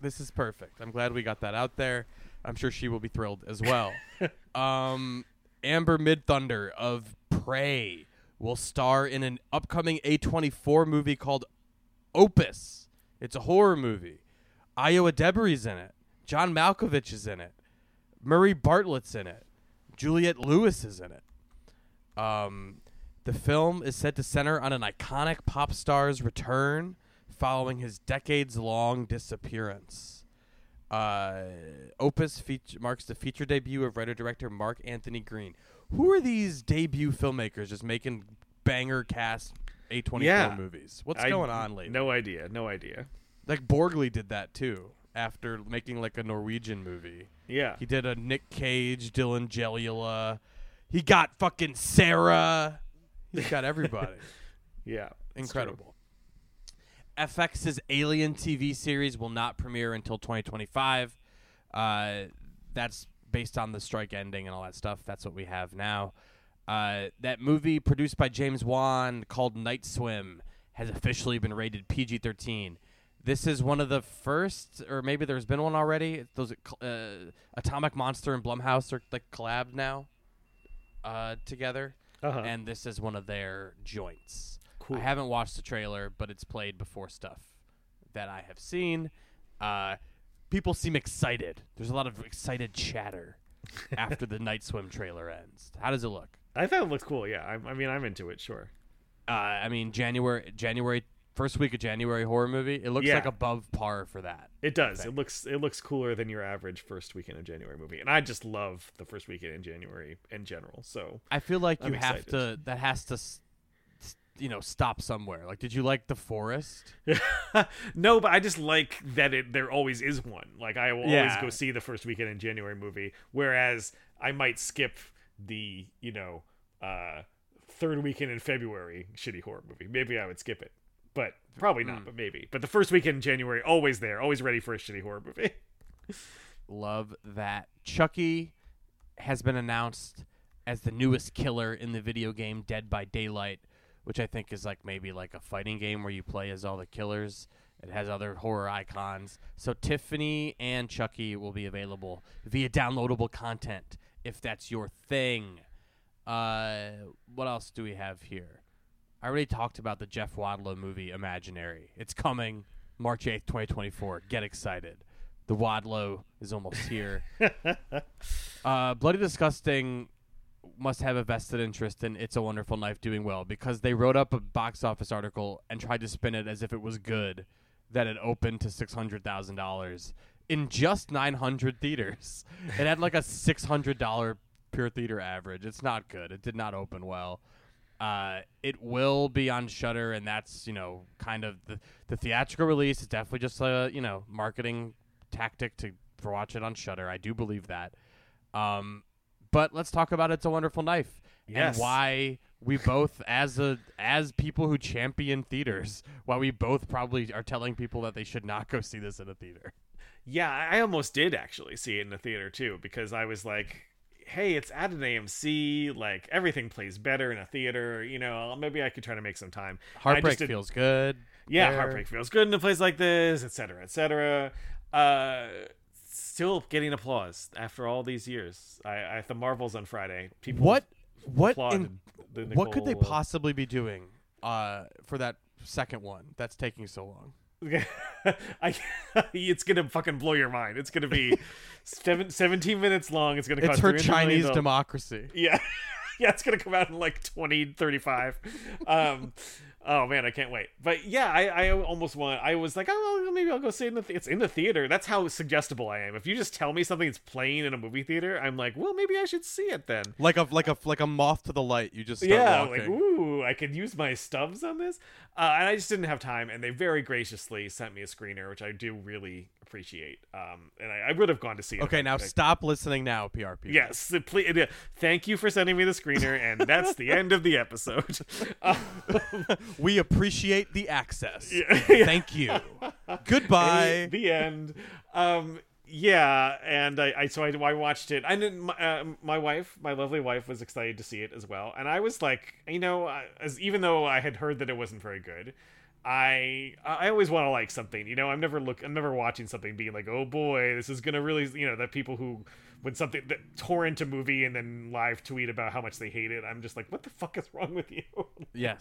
This is perfect. I'm glad we got that out there. I'm sure she will be thrilled as well. um, Amber Midthunder of Prey will star in an upcoming A24 movie called Opus. It's a horror movie. Ayo Edebiri in it. John Malkovich is in it. Murray Bartlett's in it. Juliette Lewis is in it. Um, the film is set to center on an iconic pop star's return following his decades-long disappearance. Uh, Opus feature, marks the feature debut of writer-director Mark Anthony Green. Who are these debut filmmakers just making banger cast A24 Yeah. movies? What's I- going on lately? No idea. No idea. Like Borgli did that too after making like a Norwegian movie. Yeah. He did a Nick Cage, Dylan Gelula. He got fucking Cera. He's got everybody. Yeah. Incredible. FX's Alien TV series will not premiere until 2025. Uh, that's based on the strike ending and all that stuff. That's what we have now. Uh, that movie produced by James Wan called Night Swim has officially been rated PG-13. This is one of the first, or maybe there's been one already. Those uh, Atomic Monster and Blumhouse are like collabed now uh, together, Uh-huh. and this is one of their joints. Cool. I haven't watched the trailer, but it's played before stuff that I have seen. Uh, people seem excited. There's a lot of excited chatter after the Night Swim trailer ends. How does it look? I thought it looked cool. Yeah, I, I mean, I'm into it. Sure. Uh, I mean, January, January, first week of January horror movie. It looks Yeah. like above par for that. It does. It looks it looks cooler than your average first weekend in January movie, and I just love the first weekend in January in general. So I feel like I'm you have to. That has to, you know, stop somewhere. Like, did you like the forest? no, but I just like that it there always is one. Like I will always go see the first weekend in January movie, whereas I might skip the you know uh, third weekend in February shitty horror movie. Maybe I would skip it, but probably not. But maybe. But the first weekend in January, always there, always ready for a shitty horror movie. Love that. Chucky has been announced as the newest killer in the video game Dead by Daylight, which I think is like maybe like a fighting game where you play as all the killers. It has other horror icons. So Tiffany and Chucky will be available via downloadable content if that's your thing. Uh, what else do we have here? I already talked about the Jeff Wadlow movie Imaginary. It's coming March 8th, 2024. Get excited. The Wadlow is almost here. uh, Bloody Disgusting must have a vested interest in It's a Wonderful Knife doing well because they wrote up a box office article and tried to spin it as if it was good that it opened to $600,000 in just 900 theaters. It had like a $600 per theater average. It's not good. It did not open well. Uh, it will be on Shudder, and that's you know kind of the the theatrical release is definitely just a you know marketing tactic to for watch it on Shudder. I do believe that. Um, but let's talk about It's a Wonderful Knife Yes. and why we both, as a as people who champion theaters, why we both probably are telling people that they should not go see this in a theater. Yeah, I almost did actually see it in the theater too because I was like, "Hey, it's at an AMC. Like everything plays better in a theater. You know, maybe I could try to make some time." Heartbreak feels good. Yeah, there. heartbreak feels good in a place like this, etc., etc. Uh, still getting applause after all these years. I, I at the Marvels on Friday. People What what in, the what could they possibly be doing uh, for that second one that's taking so long? I, it's gonna fucking blow your mind. It's gonna be seven, 17 minutes long. It's gonna It's her Chinese democracy. Yeah. yeah, it's gonna come out in like 2035. Um oh man, I can't wait. But yeah, I, I almost want I was like, oh well, maybe I'll go see it in the th- it's in the theater. That's how suggestible I am. If you just tell me something's playing in a movie theater, I'm like, well maybe I should see it then. Like a like a like a moth to the light. You just start yeah, walking. like ooh, I could use my stubs on this. Uh, and I just didn't have time, and they very graciously sent me a screener, which I do really appreciate. Um, and I, I would have gone to see it. Okay, I- now I- stop listening now, PRP. Yes, please. uh, Thank you for sending me the screener, and that's the end of the episode. Um, We appreciate the access. Yeah. Thank you. Goodbye. the end. Um, yeah, and I, I so I, I watched it. I didn't. My, uh, my wife, my lovely wife, was excited to see it as well, and I was like, you know, I- as even though I had heard that it wasn't very good. I I always want to like something, you know. I'm never look. I'm never watching something being like, oh boy, this is gonna really, you know, that people who when something that torrent a movie and then live tweet about how much they hate it. I'm just like, what the fuck is wrong with you? yes.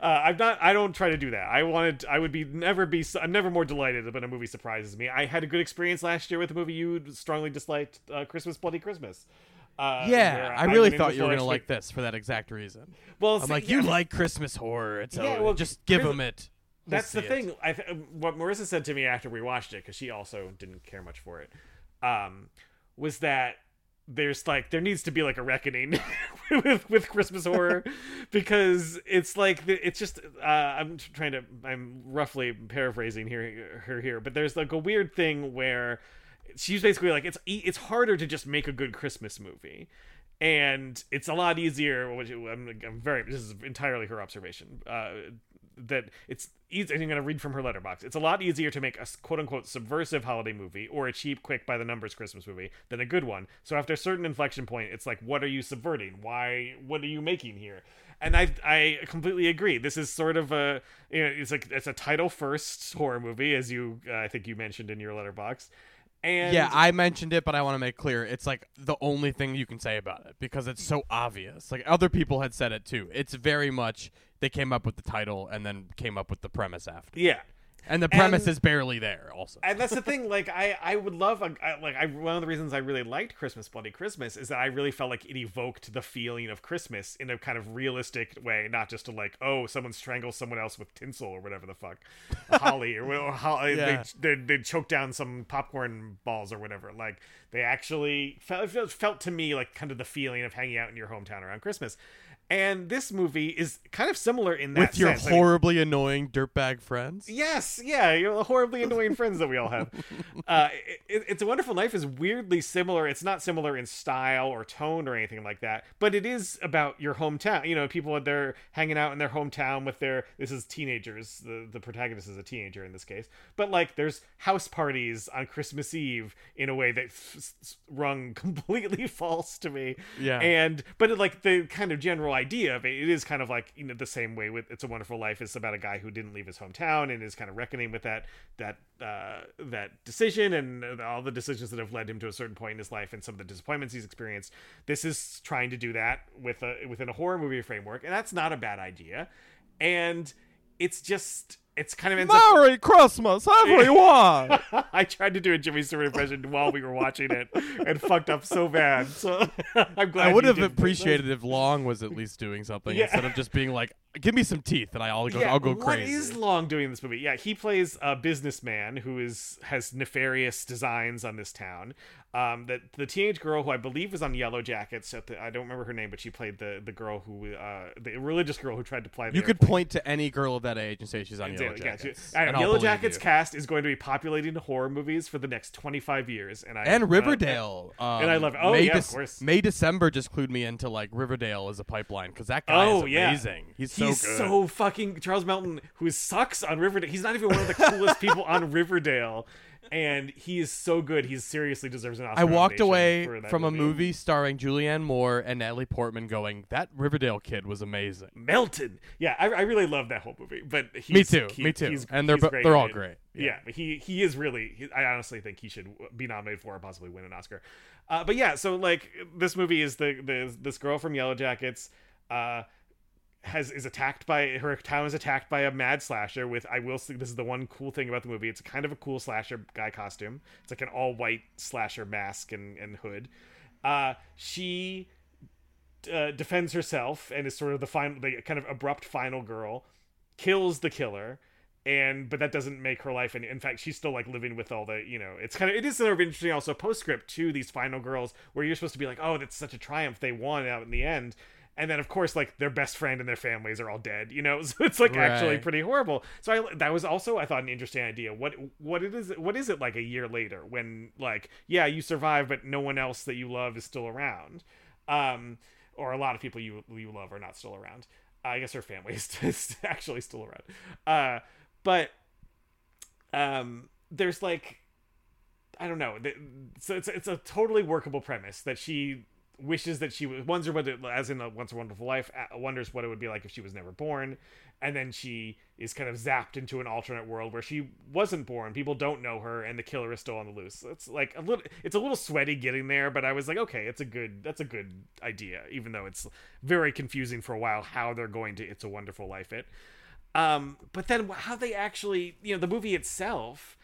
Uh, I'm not. I don't try to do that. I wanted. I would be never be. I'm never more delighted when a movie surprises me. I had a good experience last year with a movie you strongly disliked, uh, Christmas Bloody Christmas. Uh, Yeah, I really thought you were gonna like this for that exact reason. Well, I'm see, like, yeah, you like Christmas horror. It's Yeah, well, just give them it. He'll That's the thing. I th- what Marissa said to me after we watched it because she also didn't care much for it. Um, was that there's like there needs to be like a reckoning with with Christmas horror because it's like it's just uh, I'm trying to I'm roughly paraphrasing here her here, but there's like a weird thing where she's basically like it's it's harder to just make a good Christmas movie. And it's a lot easier. Which I'm, I'm very. This is entirely her observation. Uh, that it's easy. I'm going to read from her Letterboxd. It's a lot easier to make a quote unquote subversive holiday movie or a cheap, quick by the numbers Christmas movie than a good one. So after a certain inflection point, it's like, what are you subverting? Why? What are you making here? And I I completely agree. This is sort of a you know it's like it's a title first horror movie, as you uh, I think you mentioned in your Letterboxd. And yeah, I mentioned it, but I want to make clear it's like the only thing you can say about it because it's so obvious. Like other people had said it too. It's very much they came up with the title and then came up with the premise after. yeah. And the premise And- is barely there also. and that's the thing like i i would love a, I, like i one of the reasons i really liked christmas bloody christmas is that i really felt like it evoked the feeling of christmas in a kind of realistic way not just to like oh someone strangles someone else with tinsel or whatever the fuck holly or, or how Yeah. they, they they choke down some popcorn balls or whatever like they actually felt- felt to me like kind of the feeling of hanging out in your hometown around christmas and this movie is kind of similar in that with your sense. I mean, horribly annoying dirtbag friends. Yes, yeah, you know, the horribly annoying friends that we all have. Uh, it, it's a Wonderful Life is weirdly similar. It's not similar in style or tone or anything like that, but it is about your hometown. You know, people they're hanging out in their hometown with their. This is teenagers. The the protagonist is a teenager in this case, but like there's house parties on Christmas Eve in a way that f- rung completely false to me. Yeah. and but it, like the kind of general idea of it, it is kind of like you know the same way with It's a Wonderful Life. It's about a guy who didn't leave his hometown and is kind of reckoning with that that uh, that decision and all the decisions that have led him to a certain point in his life and some of the disappointments he's experienced. This is trying to do that with a within a horror movie framework, and that's not a bad idea. And it's just it's kind of ends up Merry Christmas, everyone! I tried to do a Jimmy Stewart impression while we were watching it and fucked up so bad. So I'm glad I would have appreciated if Long was at least doing something Yeah. instead of just being like, "Give me some teeth," and I all go, Yeah, I'll go what crazy. is Long doing in this movie? Yeah, he plays a businessman who is has nefarious designs on this town. Um, that the teenage girl who I believe was on Yellow Jackets. At the, I don't remember her name, but she played the the girl who uh, the religious girl who tried to play. The You could point to any girl of that age and say she's on Yellow Jackets. I know, and Yellow Jackets you. cast is going to be populating horror movies for the next 25 years, and I and uh, Riverdale. um, and I love- oh, May yeah, of course. May December just clued me into like Riverdale as a pipeline because that guy Oh is yeah, amazing. He's so he's good. so fucking Charles Melton, who sucks on Riverdale. He's not even one of the coolest people on Riverdale, and he is so good. He seriously deserves an Oscar. I walked away from a movie starring Julianne Moore and Natalie Portman going, "That Riverdale kid was amazing." Melton. Yeah, I, I really love that whole movie. But he's, Me too, he- me too. And they're great they're all great. Yeah, Yeah. but he he is really. He, I honestly think he should be nominated for or possibly win an Oscar. Uh, but yeah, so like this movie is the the this girl from Yellow Jackets. Uh, has is attacked by her town is attacked by a mad slasher with I will say this is the one cool thing about the movie. It's kind of a cool slasher guy costume. It's like an all white slasher mask and, and hood. Uh she uh, defends herself and is sort of the final the kind of abrupt final girl kills the killer and but that doesn't make her life and in fact she's still like living with all the you know it's kind of it is sort of interesting also postscript to these final girls where you're supposed to be like oh that's such a triumph. They won out in the end and then of course like their best friend and their families are all dead you know? So it's like actually pretty horrible. So I, that was also i thought an interesting idea. What what it is what is it like a year later when like yeah you survive but no one else that you love is still around? Um or a lot of people you you love are not still around. I guess her family is, is actually still around. Uh but um there's like I don't know. So it's it's a totally workable premise that she wishes that she was wonders what it, as in a Once a Wonderful Life wonders what it would be like if she was never born, and then she is kind of zapped into an alternate world where she wasn't born. People don't know her, and the killer is still on the loose. It's like a little it's a little sweaty getting there, but I was like, okay, it's a good that's a good idea, even though it's very confusing for a while how they're going to It's a Wonderful Life it. Um, but then how they actually, you know, the movie itself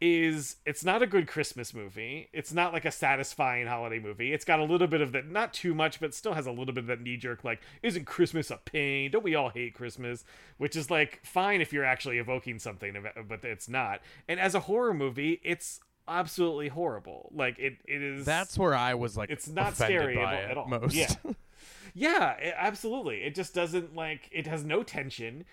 is it's not a good Christmas movie. It's not like a satisfying holiday movie. It's got a little bit of that, not too much, but still has a little bit of that knee jerk, like, isn't Christmas a pain? Don't we all hate Christmas? Which is like fine if you're actually evoking something, but it's not. And as a horror movie, it's absolutely horrible. Like it, it is. That's where I was like, It's not scary at, at all. Most. Yeah. Yeah, it- absolutely. It just doesn't like it has no tension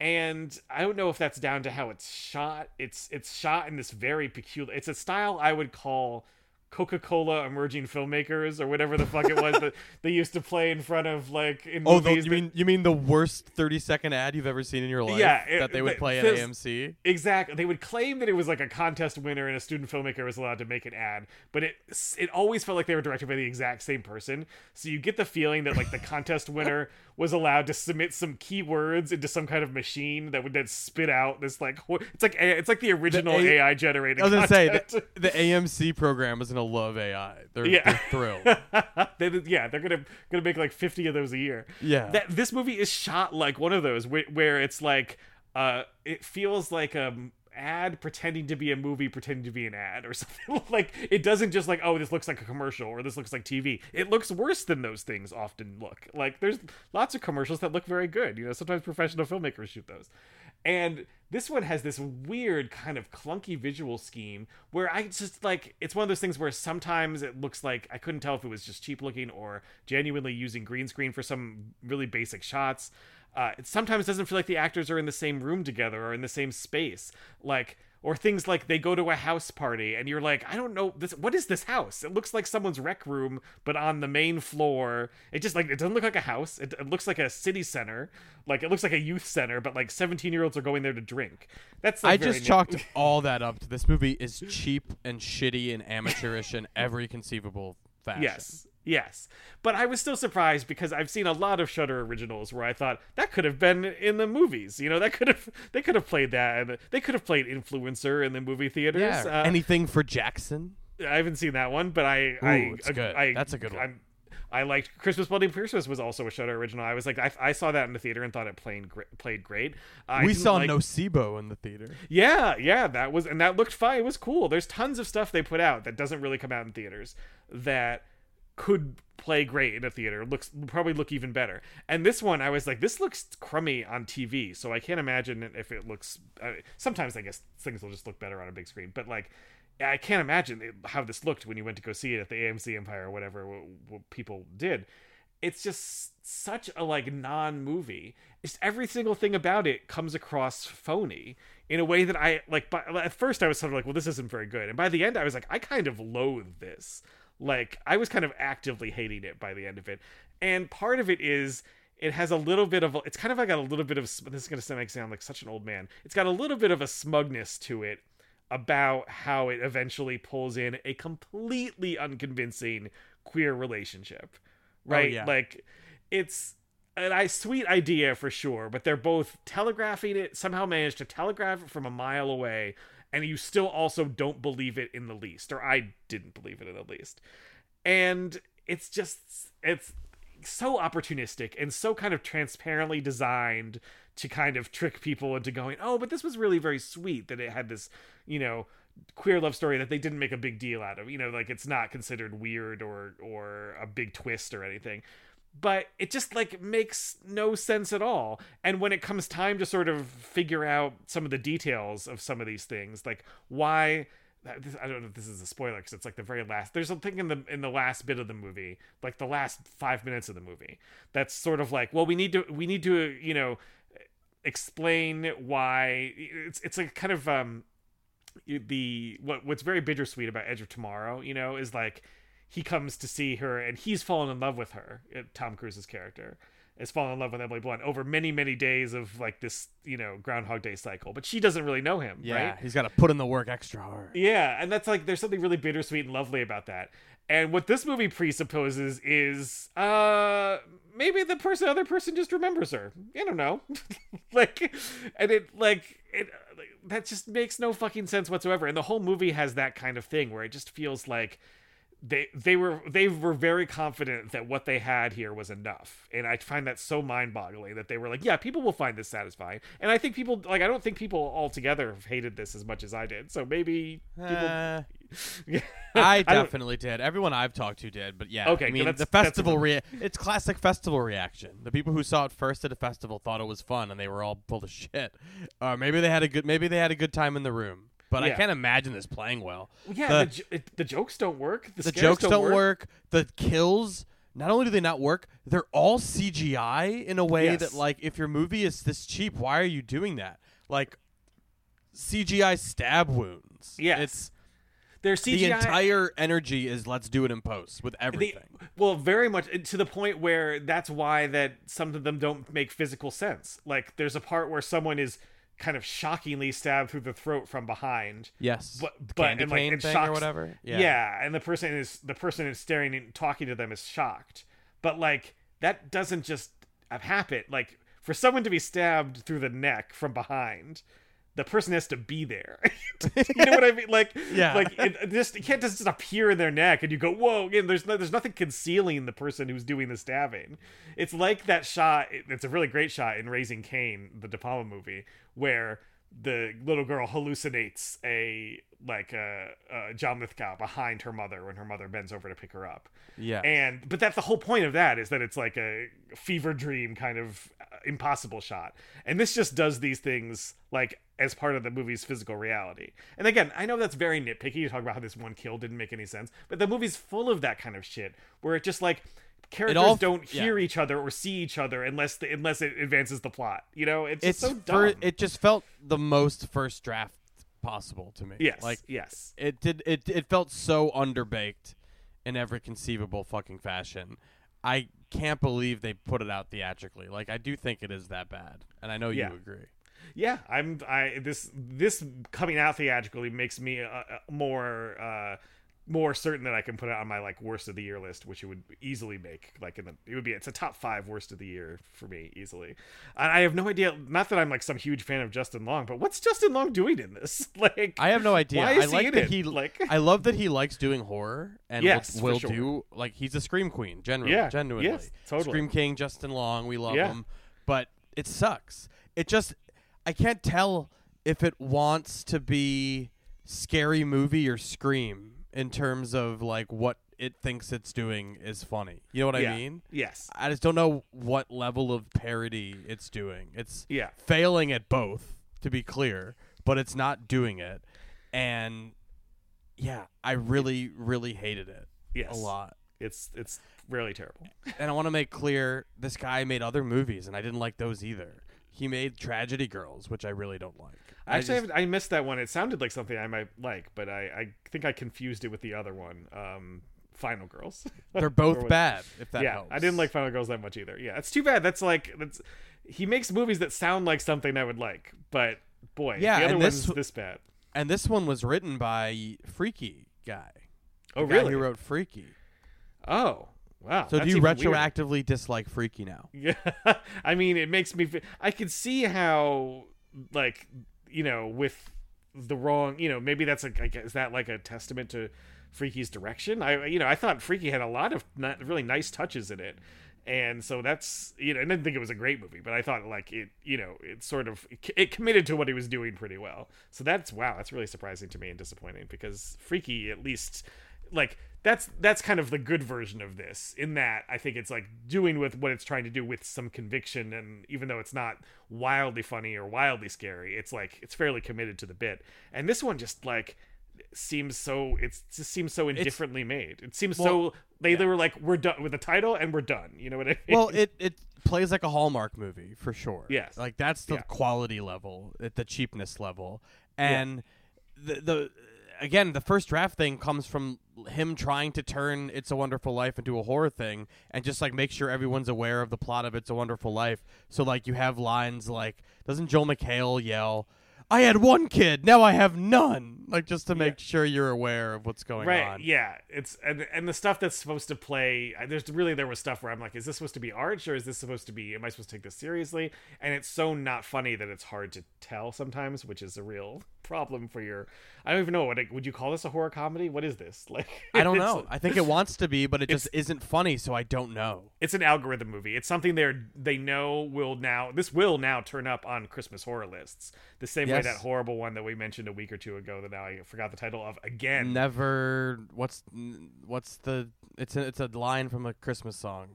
and I don't know if that's down to how it's shot. It's it's shot in this very peculiar it's a style I would call Coca-Cola emerging filmmakers or whatever the fuck it was that they used to play in front of like in Oh, the, movies. you that- mean you mean the worst thirty second ad you've ever seen in your life? Yeah, it- that they would th- play at AMC. Exactly. They would claim that it was like a contest winner and a student filmmaker was allowed to make an ad, but it it always felt like they were directed by the exact same person. So you get the feeling that like the contest winner was allowed to submit some keywords into some kind of machine that would then spit out this like it's like it's like the original A- AI generated. I was gonna say the, the AMC program is gonna love AI. They're, Yeah. they're thrilled. they, yeah, they're gonna gonna make like fifty of those a year. Yeah. that this movie is shot like one of those where, where it's like uh, it feels like a m- ad pretending to be a movie pretending to be an ad or something like it doesn't just like oh this looks like a commercial or this looks like tv it looks worse than those things often look like there's lots of commercials that look very good you know sometimes professional filmmakers shoot those and this one has this weird kind of clunky visual scheme where I just like it's one of those things where sometimes it looks like I couldn't tell if it was just cheap looking or genuinely using green screen for some really basic shots. Uh, it sometimes doesn't feel like the actors are in the same room together or in the same space. Like or things like they go to a house party and you're like, I don't know this what is this house? It looks like someone's rec room, but on the main floor. It just like it doesn't look like a house. It, it looks like a city center. Like it looks like a youth center, but like 17 year olds are going there to drink. That's like I just chalked all that up to this movie is cheap and shitty and amateurish in every conceivable fashion. Yes. Yes. But I was still surprised because I've seen a lot of Shudder originals where I thought that could have been in the movies. You know, that could have they could have played that and they could have played influencer in the movie theaters. Yeah. Uh, Anything for Jackson? I haven't seen that one, but I I Ooh, it's good. I, That's a good one. I'm, I liked Christmas Bloody Christmas was also a Shudder original. I was like I, I saw that in the theater and thought it played played great. I we saw like, Nocebo in the theater. Yeah, yeah, that was and that looked fine. It was cool. There's tons of stuff they put out that doesn't really come out in theaters that could play great in a theater. Looks probably look even better. And this one, I was like, this looks crummy on TV. So I can't imagine if it looks. Uh, sometimes I guess things will just look better on a big screen, but like. I can't imagine how this looked when you went to go see it at the AMC Empire or whatever what, what people did. It's just such a like non-movie. It's every single thing about it comes across phony in a way that I like. By, at first, I was sort of like, "Well, this isn't very good," and by the end, I was like, "I kind of loathe this." Like, I was kind of actively hating it by the end of it, and part of it is it has a little bit of a, it's kind of like got a little bit of this is going to sound like sound like such an old man. It's got a little bit of a smugness to it about how it eventually pulls in a completely unconvincing queer relationship. Oh, right? yeah. Like it's an I sweet idea for sure, but they're both telegraphing it, somehow managed to telegraph it from a mile away, and you still also don't believe it in the least, or I didn't believe it in the least. And it's just it's so opportunistic and so kind of transparently designed to kind of trick people into going, oh, but this was really very sweet that it had this, you know, queer love story that they didn't make a big deal out of. You know, like it's not considered weird or or a big twist or anything. But it just like makes no sense at all. And when it comes time to sort of figure out some of the details of some of these things, like why I don't know if this is a spoiler because it's like the very last. There's a thing in the in the last bit of the movie, like the last five minutes of the movie, that's sort of like, well, we need to we need to you know explain why it's it's like kind of um the what what's very bittersweet about Edge of Tomorrow, you know, is like he comes to see her and he's fallen in love with her. uh, Tom Cruise's character has fallen in love with Emily Blunt over many many days of like this you know Groundhog Day cycle, but she doesn't really know him, Yeah, right? he's got to put in the work extra hard. Yeah, and that's like there's something really bittersweet and lovely about that. And what this movie presupposes is uh maybe the person other person just remembers her. I don't know. like and it like it like, that just makes no fucking sense whatsoever. And the whole movie has that kind of thing where it just feels like they they were they were very confident that what they had here was enough and i find that so mind-boggling that they were like yeah people will find this satisfying and i think people like i don't think people altogether have hated this as much as i did so maybe people Uh. I definitely did. Everyone I've talked to did, but yeah. Okay, I mean, the festival rea- it's classic festival reaction. The people who saw it first at a festival thought it was fun, and they were all full of shit. Uh, maybe they had a good, maybe they had a good time in the room, but I can't imagine this playing well. yeah the- the, jo- the jokes don't work the, the jokes don't work. work. The kills, not only do they not work, they're all CGI in a way Yes. that, like, if your movie is this cheap, why are you doing that? Like, CGI stab wounds. Yes. It's their the entire energy is let's do it in post with they, everything. well, very much uh, to the point where that's why that some of them don't make physical sense. Like there's a part where someone is kind of shockingly stabbed through the throat from behind. yes, But but candy and like cane it thing shocks, or whatever. Yeah. and the person is the person is staring and talking to them is shocked. But like that doesn't just have happened. Like for someone to be stabbed through the neck from behind, the person has to be there. you know what I mean? Like, Yeah. like it, just it can't just appear in their neck, and you go, "Whoa!" Again, there's no, there's nothing concealing the person who's doing the stabbing. It's like that shot. It's a really great shot in Raising Cain, the De Palma movie, where the little girl hallucinates a like a, a John Lithgow behind her mother when her mother bends over to pick her up. Yeah. And but that's the whole point of that is that it's like a fever dream kind of uh, impossible shot. And this just does these things like as part of the movie's physical reality. And again, I know that's very nitpicky to talk about how this one kill didn't make any sense, but the movie's full of that kind of shit where it just like characters all- don't yeah. hear each other or see each other unless the, unless it advances the plot. You know, it's, just it's so dumb. fir- it just felt the most first draft possible to me. yes, like yes. it did. It it felt so underbaked in every conceivable fucking fashion. I can't believe they put it out theatrically. Like I do think it is that bad, and I know Yeah. you agree. Yeah, I'm. I this this coming out theatrically makes me uh, uh, more uh, more certain that I can put it on my like worst of the year list, which it would easily make. Like in the it would be it's a top five worst of the year for me easily. And I have no idea. Not that I'm like some huge fan of Justin Long, but what's Justin Long doing in this? Like I have no idea. Why is I he like in that it? he Like- I love that he likes doing horror and Yes, will, will sure. do like he's a scream queen. Generally, Yeah, genuinely. yes, totally. Scream King, Justin Long, we love Yeah. him, but it sucks. It just I can't tell if it wants to be scary movie or scream in terms of like what it thinks it's doing is funny. You know what yeah. I mean? Yes. I just don't know what level of parody it's doing. It's Yeah. failing at both, to be clear, but it's not doing it. And yeah, I really, really hated it Yes. a lot. It's it's really terrible. And I want to make clear this guy made other movies, and I didn't like those either. He made Tragedy Girls, which I really don't like. I Actually, I, just- I missed that one. It sounded like something I might like, but I, I think I confused it with the other one, um, Final Girls. they're both bad. If that yeah, helps. I didn't like Final Girls that much either. Yeah, it's too bad. That's like that's he makes movies that sound like something I would like, but boy, Yeah, the other one's this- this bad. And this one was written by Freaky guy. Oh, guy really? Who wrote Freaky? Oh, wow. So do you weirder. retroactively dislike Freaky now? Yeah, I mean, it makes me. I can see how, like, you know, with the wrong, you know, maybe that's a. I guess, is that like a testament to Freaky's direction? I, you know, I thought Freaky had a lot of not really nice touches in it, and so that's you know, I didn't think it was a great movie, but I thought like it, you know, it sort of it committed to what he was doing pretty well. So that's wow, that's really surprising to me and disappointing because Freaky at least like that's that's kind of the good version of this in that I think it's like doing with what it's trying to do with some conviction and even though it's not wildly funny or wildly scary it's like it's fairly committed to the bit and this one just like seems so it's it just seems so indifferently made it seems so they, they were like we're done with the title and we're done you know what I mean well, it it plays like a Hallmark movie for sure. Yes. like that's the Yeah. quality level, at the cheapness level, and the the again the first draft thing comes from him trying to turn It's a Wonderful Life into a horror thing, and just like make sure everyone's aware of the plot of It's a Wonderful Life. So like you have lines like, doesn't Joel McHale yell? I had one kid, now I have none. Like just to make sure you're aware of what's going right on. yeah it's and, and the stuff that's supposed to play there's really there was stuff where i'm like is this supposed to be arch or is this supposed to be am i supposed to take this seriously and it's so not funny that it's hard to tell sometimes which is a real problem for your i don't even know what would you call this a horror comedy what is this like I don't know. I think it wants to be, but it just isn't funny, so I don't know. it's an algorithm movie. It's something they're they know will now this will now turn up on Christmas horror lists. The same way that horrible one that we mentioned a week or two ago that now I forgot the title of again. Never. What's what's the? It's a it's a line from a Christmas song.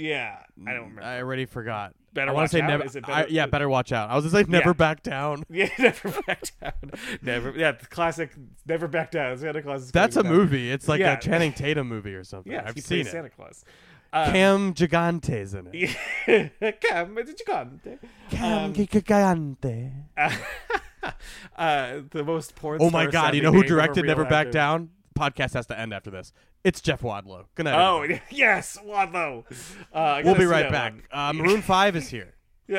Yeah, I don't remember. I already forgot. Better I wanna Watch say Out? never. Is it I- yeah, better watch out. I was just like never Yeah. back down. yeah, never back down. Never. Yeah, the classic. Never back down. It's Santa Claus. is That's a down. movie. It's like Yeah. a Channing Tatum movie or something. Yeah, I've he seen plays it. Santa Claus. Um, Cam Gigandet's in it. Cam Gigandet. Cam Um, Gigandet. uh, the most porn. Oh my god! You know who name of a directed Never Back. Down? Podcast has to end after this. It's Jeff Wadlow. Good night. Oh yes, Wadlow. Uh, we'll be right back. Uh, Maroon Five is here.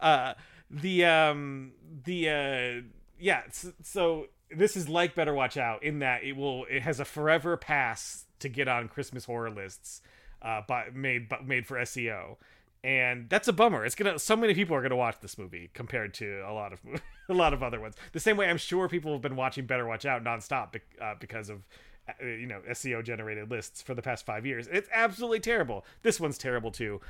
uh, the um the uh yeah so, so this is like better watch out in that it will it has a forever pass to get on christmas horror lists uh by made but made for seo and that's a bummer it's gonna so many people are gonna watch this movie compared to a lot of a lot of other ones the same way i'm sure people have been watching better watch out nonstop bec- uh, because of uh, you know seo generated lists for the past five years it's absolutely terrible this one's terrible too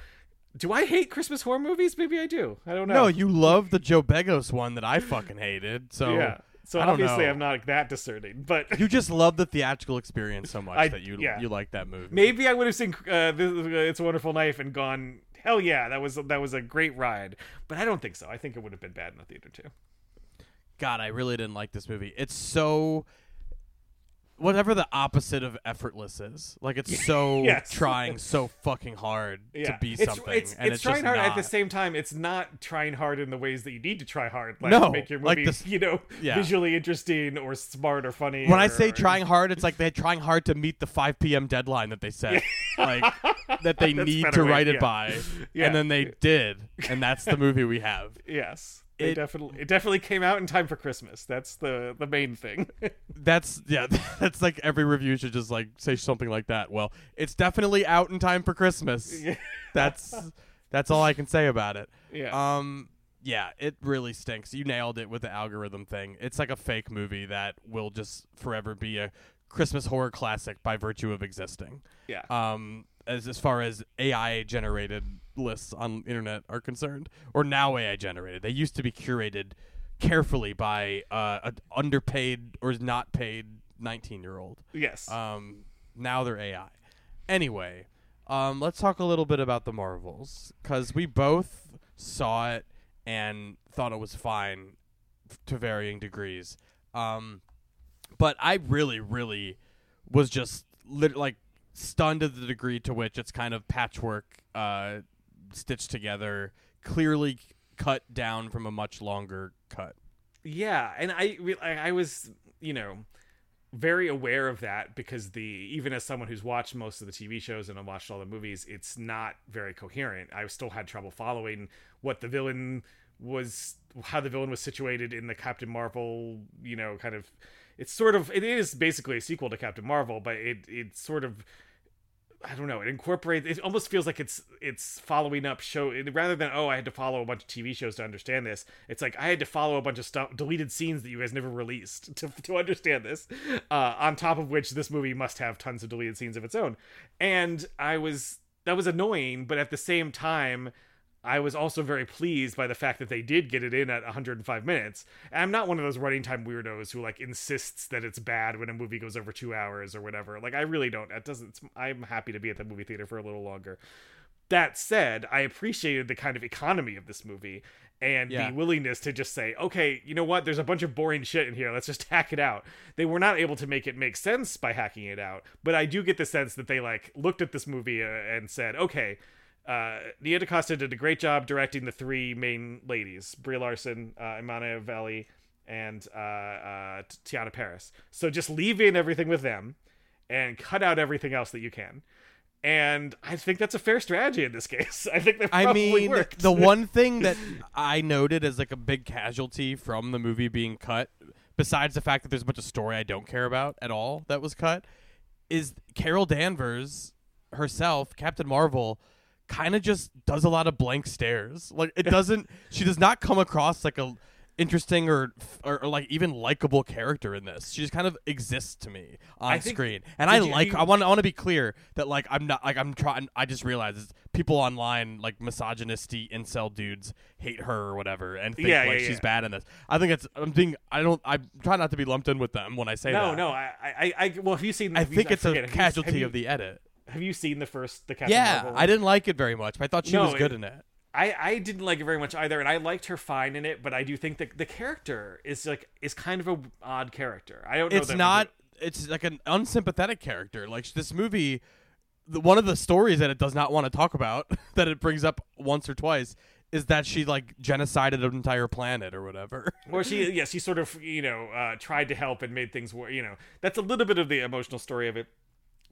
do I hate Christmas horror movies? Maybe I do. I don't know. No, you love the Joe Begos one that I fucking hated. So yeah. So obviously know. I'm not that discerning, but You just love the theatrical experience so much I- that you yeah. you like that movie. maybe I would have seen uh, this, uh, It's a Wonderful Knife and gone, hell yeah, that was that was a great ride. But I don't think so. I think it would have been bad in the theater too. God, I really didn't like this movie. It's so whatever the opposite of effortless is. Like it's so Yes. trying so fucking hard Yeah. to be it's, something, It's, and it's, it's, trying just hard not. at the same time. It's not trying hard in the ways that you need to try hard, like No, make your like movie, this- you know, yeah. visually interesting or smart or funny. when I say or- trying hard, it's like they're trying hard to meet the 5 p.m. deadline that they set, like that they That's need better to way- write it yeah. by, Yeah. and then they did, and that's the movie we have. yes, they It- definitely it definitely came out in time for Christmas. That's the the main thing. That's yeah, that's like every review should just like say something like that. Well, it's definitely out in time for Christmas. That's that's all I can say about it. yeah. Um yeah, it really stinks. You nailed it with the algorithm thing. It's like a fake movie that will just forever be a Christmas horror classic by virtue of existing. yeah. Um as as far as AI generated lists on internet are concerned, or now AI generated. They used to be curated carefully by uh, an underpaid or not paid 19 year old. yes. Um, now they're AI. Anyway, um, let's talk a little bit about the Marvels because we both saw it and thought it was fine f- to varying degrees. Um, but I really, really was just lit- like stunned to the degree to which it's kind of patchwork, uh, stitched together, clearly cut down from a much longer cut. Yeah, and I I was you know very aware of that because the even as someone who's watched most of the TV shows and watched all the movies, it's not very coherent. I still had trouble following what the villain was, how the villain was situated in the Captain Marvel. You know, kind of. It's sort of it is basically a sequel to Captain Marvel, but it it sort of I don't know. It incorporates. It almost feels like it's it's following up show rather than oh I had to follow a bunch of TV shows to understand this. It's like I had to follow a bunch of stuff, deleted scenes that you guys never released to to understand this. Uh, on top of which, this movie must have tons of deleted scenes of its own, and I was that was annoying. But at the same time, I was also very pleased by the fact that they did get it in at 105 minutes. And I'm not one of those running time weirdos who like insists that it's bad when a movie goes over two hours or whatever. Like I really don't. It doesn't. I'm happy to be at the movie theater for a little longer. That said, I appreciated the kind of economy of this movie and Yeah. the willingness to just say, okay, you know what? There's a bunch of boring shit in here. Let's just hack it out. They were not able to make it make sense by hacking it out, but I do get the sense that they like looked at this movie uh, and said, okay, uh, Nia DaCosta did a great job directing the three main ladies: Brie Larson, uh, Iman Vellani, and uh, uh, Teyonah Parris. So just leave in everything with them, and cut out everything else that you can. And I think that's a fair strategy in this case. I think that I mean, worked. the one thing that I noted as like a big casualty from the movie being cut, besides the fact that there's a bunch of story I don't care about at all that was cut, is Carol Danvers herself, Captain Marvel, kind of just does a lot of blank stares. Like it doesn't. she does not come across like a interesting or, or, or like even likable character in this. She just kind of exists to me on I think- screen, and I you- like. you- I want. I want to be clear that like I'm not like I'm trying. I just realized it's people online like misogynisty incel dudes hate her or whatever and think Yeah, like yeah, she's yeah. bad in this. I think it's. I'm being. I don't. I try not to be lumped in with them when I say no, that. no. I, I, I, well, have you seen? I think it's a have you- have casualty of the edit. Have you seen the first the Captain Yeah, Marvel? I didn't like it very much, but I thought she No, was good it- in it. I, I didn't like it very much either, and I liked her fine in it, but I do think that the character is like is kind of a odd character. I don't know. it's not it's like an unsympathetic character like this movie the, one of the stories that it does not want to talk about that it brings up once or twice is that she like genocided an entire planet or whatever. or she yeah she sort of you know uh, tried to help and made things work you know that's a little bit of the emotional story of it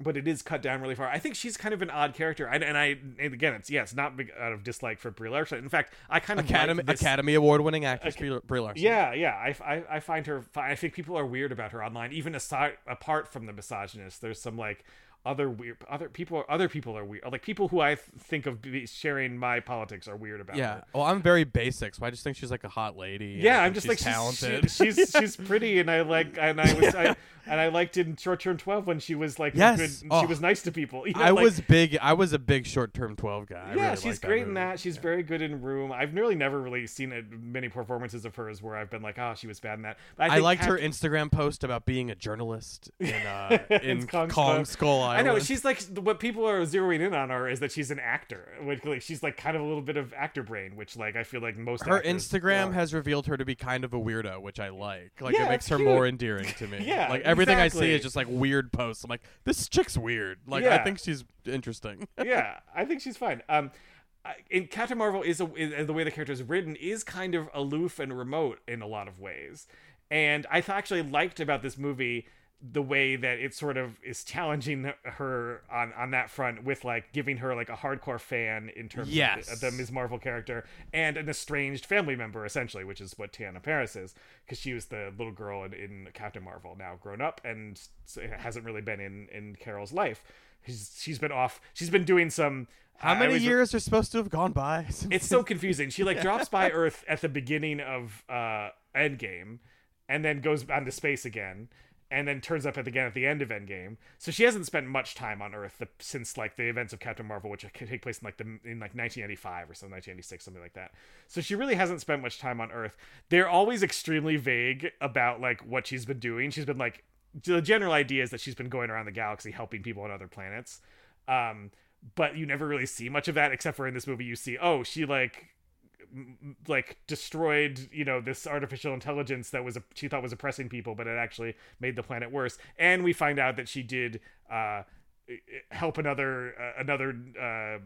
but it is cut down really far. I think she's kind of an odd character. And, and i and again it's yeah it's not big out of dislike for brie larson. In fact i kind of Academy like Academy Award winning actress Brie Brie Larson. yeah yeah. I, I, I find her i think people are weird about her online even aside apart from the misogynist. There's some like other weird other people other people are weird like people who i th- think of be sharing my politics are weird about Yeah. her Well, I'm very basic, so I just think she's like a hot lady. yeah, I'm just she's like talented. She's, she, she's she's pretty, and I like, and I was, I, and I liked in Short Term Twelve when she was like, Yes. good, Oh. she was nice to people. You know, I like- was big. I was a big short term twelve guy. Yeah, really she's great in that. She's very good in Room. I've nearly never really seen uh many performances of hers where I've been like, oh, she was bad in that. But I, think liked her Instagram post about being a journalist in uh, in Kong Kong, Skull. I know she's like what people are zeroing in on her is that she's an actor. Like, like, she's like kind of a little bit of actor brain, which like I feel like most her Instagram has revealed her to be kind of a weirdo, which I like. Like Yeah, it makes her cute. more endearing to me. Yeah, like everything I see is just like weird posts. I'm like, this chick's weird. Like I think she's interesting. yeah, I think she's fine. Um, in Captain Marvel is, a, is the way the character is written is kind of aloof and remote in a lot of ways, and I th- actually liked about this movie the way that it sort of is challenging her on on that front with like giving her like a hardcore fan in terms Yes. of the, the Ms. Marvel character and an estranged family member essentially, which is what Teyonah Parris is because she was the little girl in, in Captain Marvel now grown up and hasn't really been in in Carol's life. She's, she's been off. She's been doing some. How many always- years are supposed to have gone by? Since It's so confusing. She like drops by Earth at the beginning of uh Endgame, and then goes on to space again, and then turns up at again at the end of Endgame. So she hasn't spent much time on Earth the, since like the events of Captain Marvel, which could take place in like the in like 1995 or something, 1996, something like that. So she really hasn't spent much time on Earth. They're always extremely vague about like what she's been doing. She's been like the general idea is that she's been going around the galaxy helping people on other planets. Um, but you never really see much of that except for in this movie you see oh she like like destroyed you know this artificial intelligence that was a, she thought was oppressing people but it actually made the planet worse. And we find out that she did uh help another uh, another uh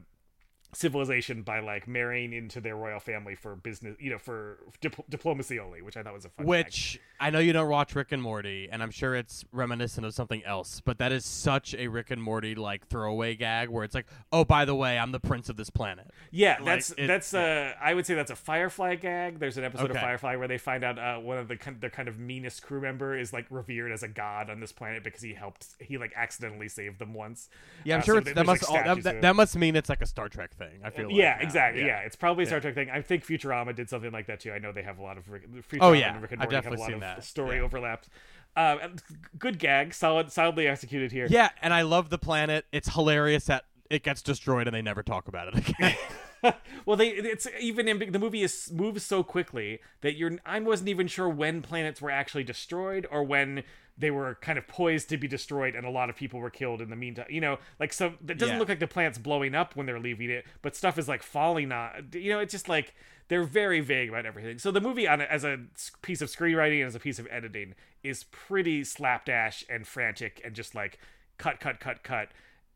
civilization by like marrying into their royal family for business you know for dip- diplomacy only which i thought was a fun. Which I know you don't watch Rick and Morty, and I'm sure it's reminiscent of something else, but that is such a Rick and Morty like throwaway gag where it's like, oh, by the way, I'm the prince of this planet. Yeah, Like, that's it- that's uh I would say that's a Firefly gag. There's an episode of Firefly where they find out uh, one of the kind their kind of meanest crew member is like revered as a god on this planet because he helped he like accidentally saved them once. Yeah, I'm Uh, sure so it's, that must like, all, that, that, that must mean it's like a Star Trek thing. I feel yeah, now. exactly. Yeah. it's probably a Star Trek thing. I think Futurama did something like that too. I know they have a lot of Rick, Futurama Oh, yeah. and Rick and Morty have a lot of that. story Yeah. overlaps. Um, good gag, solid, solidly executed here. Yeah, and I love the planet. It's hilarious that it gets destroyed and they never talk about it again. well, they it's even in the movie is moves so quickly that you're I wasn't even sure when planets were actually destroyed or when they were kind of poised to be destroyed and a lot of people were killed in the meantime. You know, like so it doesn't Yeah. look like the plant's blowing up when they're leaving it, but stuff is like falling on. You know, it's just like they're very vague about everything. So the movie on a, as a piece of screenwriting and as a piece of editing is pretty slapdash and frantic and just like cut cut cut cut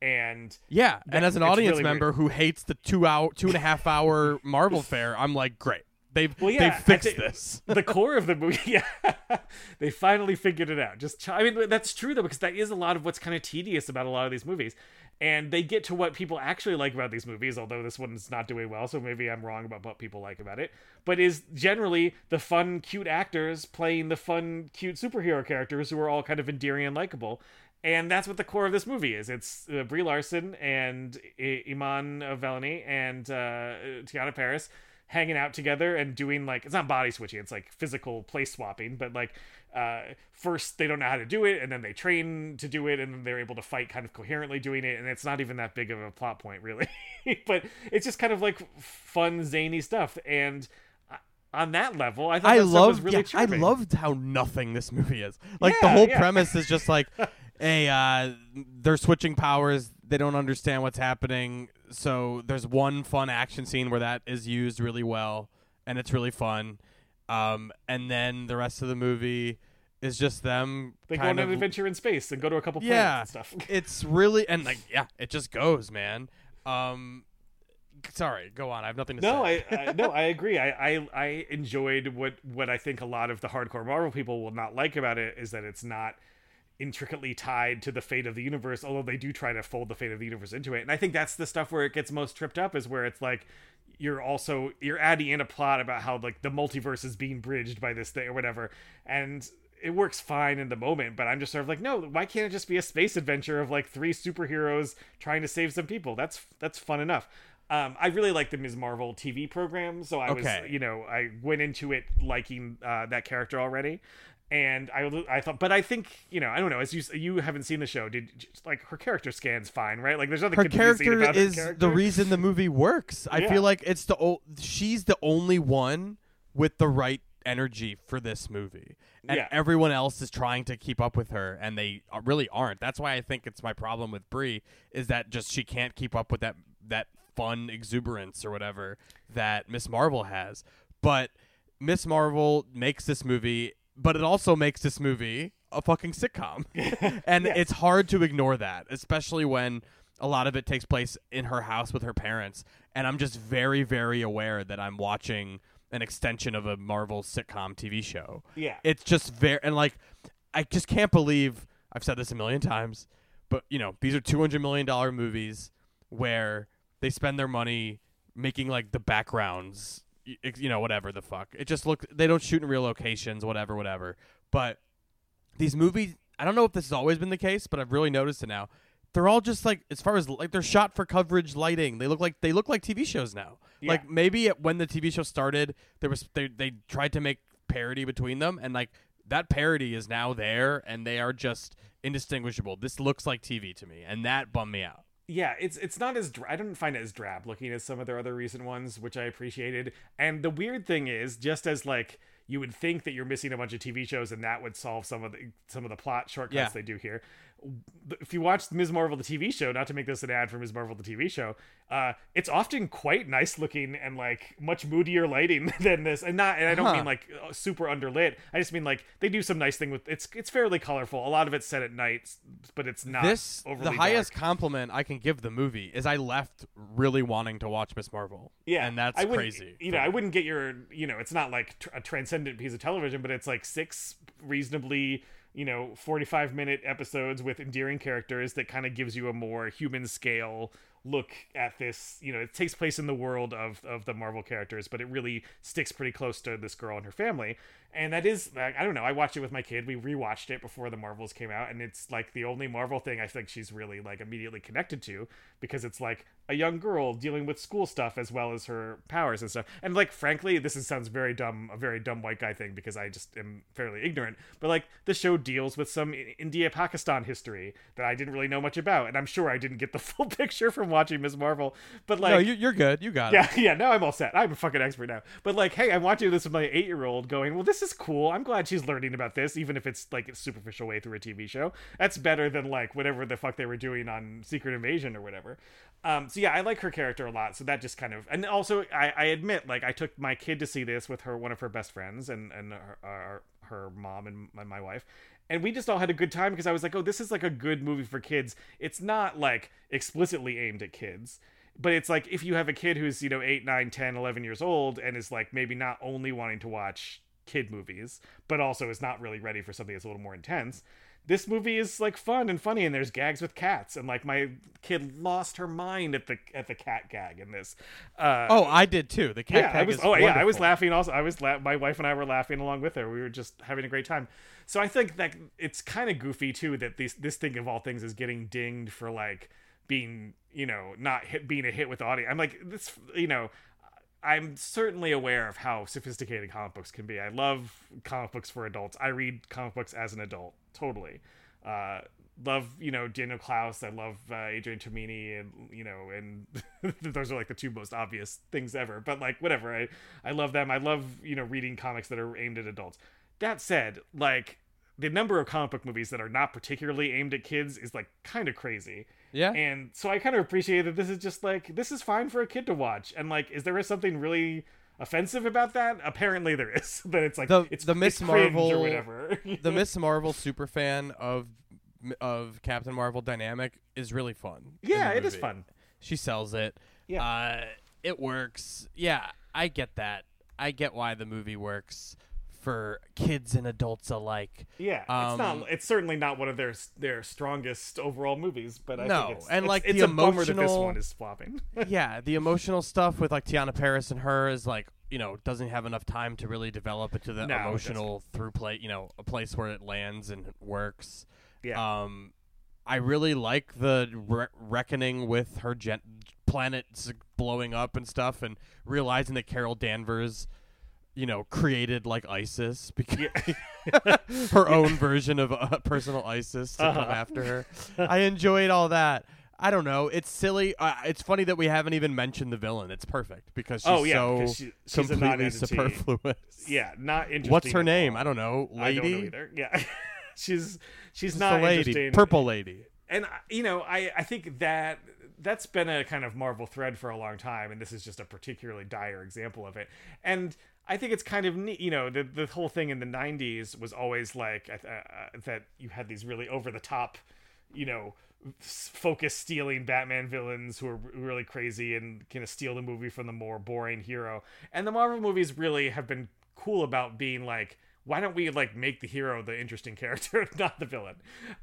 and yeah, and as an audience really weird. member who hates the two hour, two and a half hour Marvel fair, I'm like, great. They've Well, yeah, they've fixed this. the core of the movie, yeah, they finally figured it out. Just, ch- I mean, that's true though, because that is a lot of what's kind of tedious about a lot of these movies, and they get to what people actually like about these movies. Although this one's not doing well, so maybe I'm wrong about what people like about it. But is generally the fun, cute actors playing the fun, cute superhero characters who are all kind of endearing and likable. And that's what the core of this movie is. It's uh, Brie Larson and I- Iman Vellani and uh, Teyonah Parris hanging out together and doing like it's not body switching it's like physical place swapping but like uh first they don't know how to do it and then they train to do it and then they're able to fight kind of coherently doing it and it's not even that big of a plot point really but it's just kind of like fun zany stuff and uh, on that level i I that stuff was love. really yeah, I loved how nothing this movie is. Like the whole yeah. premise is just like, hey, uh, they're switching powers. They don't understand what's happening. So there's one fun action scene where that is used really well, and it's really fun. Um, and then the rest of the movie is just them. they go on an adventure in space and go to a couple planets yeah, and stuff it's really and like yeah, it just goes, man. Um, sorry, go on. I have nothing to No, say. I, I no, I agree. I, I I enjoyed what what I think a lot of the hardcore Marvel people will not like about it is that it's not intricately tied to the fate of the universe, although they do try to fold the fate of the universe into it. And I think that's the stuff where it gets most tripped up is where it's like you're also you're adding in a plot about how like the multiverse is being bridged by this thing or whatever. And it works fine in the moment, but I'm just sort of like, no, why can't it just be a space adventure of like three superheroes trying to save some people? That's that's fun enough. Um, I really like the Ms. Marvel TV program, so I Okay. was, you know, I went into it liking uh, that character already, and I, I thought, but I think, you know, I don't know, as you you haven't seen the show, did like her character scans fine, right? Like, there's nothing her character about her is character. the reason the movie works. I Yeah. feel like it's the o- she's the only one with the right energy for this movie, and Yeah. everyone else is trying to keep up with her, and they really aren't. That's why I think it's my problem with Brie is that just she can't keep up with that that fun exuberance or whatever that Miss Marvel has. But Miss Marvel makes this movie, but it also makes this movie a fucking sitcom. and Yeah. it's hard to ignore that, especially when a lot of it takes place in her house with her parents. And I'm just very, very aware that I'm watching an extension of a Marvel sitcom TV show. Yeah. It's just very, and like, I just can't believe I've said this a million times, but you know, these are $200 million movies where they spend their money making like the backgrounds, you know, whatever the fuck. It just look, they don't shoot in real locations, whatever, whatever. But these movies I don't know if this has always been the case, but I've really noticed it now. They're all just like as far as like they're shot for coverage lighting. They look like they look like TV shows now. Yeah. Like maybe when the TV show started, there was they they tried to make parody between them and like that parody is now there and they are just indistinguishable. This looks like TV to me and that bummed me out. Yeah it's it's not as dra- i didn't find it as drab looking as some of their other recent ones which i appreciated and the weird thing is just as like you would think that you're missing a bunch of tv shows and that would solve some of the some of the plot shortcuts Yeah. they do here if you watch ms marvel the tv show not to make this an ad for ms marvel the tv show uh it's often quite nice looking and like much moodier lighting than this and not and i don't Huh. mean like uh, super underlit i just mean like they do some nice thing with it's it's fairly colorful a lot of it's set at night but it's not this overly the highest dark. compliment I can give the movie is I left really wanting to watch Miss Marvel. Yeah, and that's I crazy. You know, I wouldn't get your, you know, it's not like tr- a transcendent piece of television, but it's like six reasonably, you know, forty-five minute episodes with endearing characters that kind of gives you a more human scale look at this. You know, it takes place in the world of of the Marvel characters, but it really sticks pretty close to this girl and her family. And that is, I don't know. I watched it with my kid. We rewatched it before the Marvels came out, and it's like the only Marvel thing I think she's really like immediately connected to because it's like a young girl dealing with school stuff as well as her powers and stuff. And like, frankly, this is, sounds very dumb, a very dumb white guy thing because I just am fairly ignorant. But like, the show deals with some India-Pakistan history that I didn't really know much about, and I'm sure I didn't get the full picture from watching Ms. Marvel. But like, no, you, you're good. You got it. yeah, yeah. Now I'm all set. I'm a fucking expert now. But like, hey, I'm watching this with my eight year old, going, "Well, this is cool. I'm glad she's learning about this, even if it's like a superficial way through a TV show. That's better than like whatever the fuck they were doing on Secret Invasion or whatever." Um, so yeah, I like her character a lot. So that just kind of, and also I, I admit, like, I took my kid to see this with her, one of her best friends, and and her, her, her mom and my, my wife. And we just all had a good time because I was like, oh, this is like a good movie for kids. It's not like explicitly aimed at kids but it's like if you have a kid who's you know 8 9 10 11 years old and is like maybe not only wanting to watch kid movies but also is not really ready for something that's a little more intense this movie is like fun and funny and there's gags with cats and like my kid lost her mind at the at the cat gag in this uh Oh, I did too. The cat yeah, I was. is Oh, yeah, I was laughing. Also, I was. La- my wife and I were laughing along with her. We were just having a great time. So I think that it's kind of goofy too that this this thing of all things is getting dinged for like being you know not hit being a hit with the audience. I'm like this. You know, I'm certainly aware of how sophisticated comic books can be. I love comic books for adults. I read comic books as an adult, totally. Uh, love you know Daniel Clowes. I love uh, Adrian Tomine, and you know, and those are like the two most obvious things ever. But like whatever, I I love them. I love you know reading comics that are aimed at adults. That said, like the number of comic book movies that are not particularly aimed at kids is like kind of crazy. Yeah. And so I kind of appreciate that this is just like this is fine for a kid to watch. And like, is there something really offensive about that? Apparently there is. that it's like The- it's the Miss Marvel- or whatever. the Miss Marvel super fan of of Captain Marvel dynamic is really fun. yeah, it is fun. She sells it. Yeah. Uh, it works. Yeah, I get that. I get why the movie works for kids and adults alike. Yeah, it's Um, not. It's certainly not one of their their strongest overall movies, but I No, think it's, and, it's, like, it's the a bummer that this one is flopping. yeah, the emotional stuff with like Teyonah Parris and her is like you know doesn't have enough time to really develop into the No, emotional through play. You know, a place where it lands and works. yeah, Um, I really like the re- reckoning with her gen- planets blowing up and stuff, and realizing that Carol Danvers, you know, created like ISIS because her own version of uh, personal ISIS to come Uh-huh. after her. I enjoyed all that. I don't know. It's silly. Uh, it's funny that we haven't even mentioned the villain. It's perfect because she's Oh, yeah, so because she- she's completely superfluous. yeah, not interesting. What's her name? I don't know. I don't know Lady. either. Yeah, she's she's Just not lady. interesting. Purple lady. and uh, you know i i think that that's been a kind of marvel thread for a long time and this is just a particularly dire example of it and i think it's kind of neat you know the the whole thing in the 90s was always like uh, uh, that you had these really over the top you know focus stealing batman villains who are really crazy and kind of steal the movie from the more boring hero. And the marvel movies really have been cool about being like why don't we like make the hero the interesting character not the villain?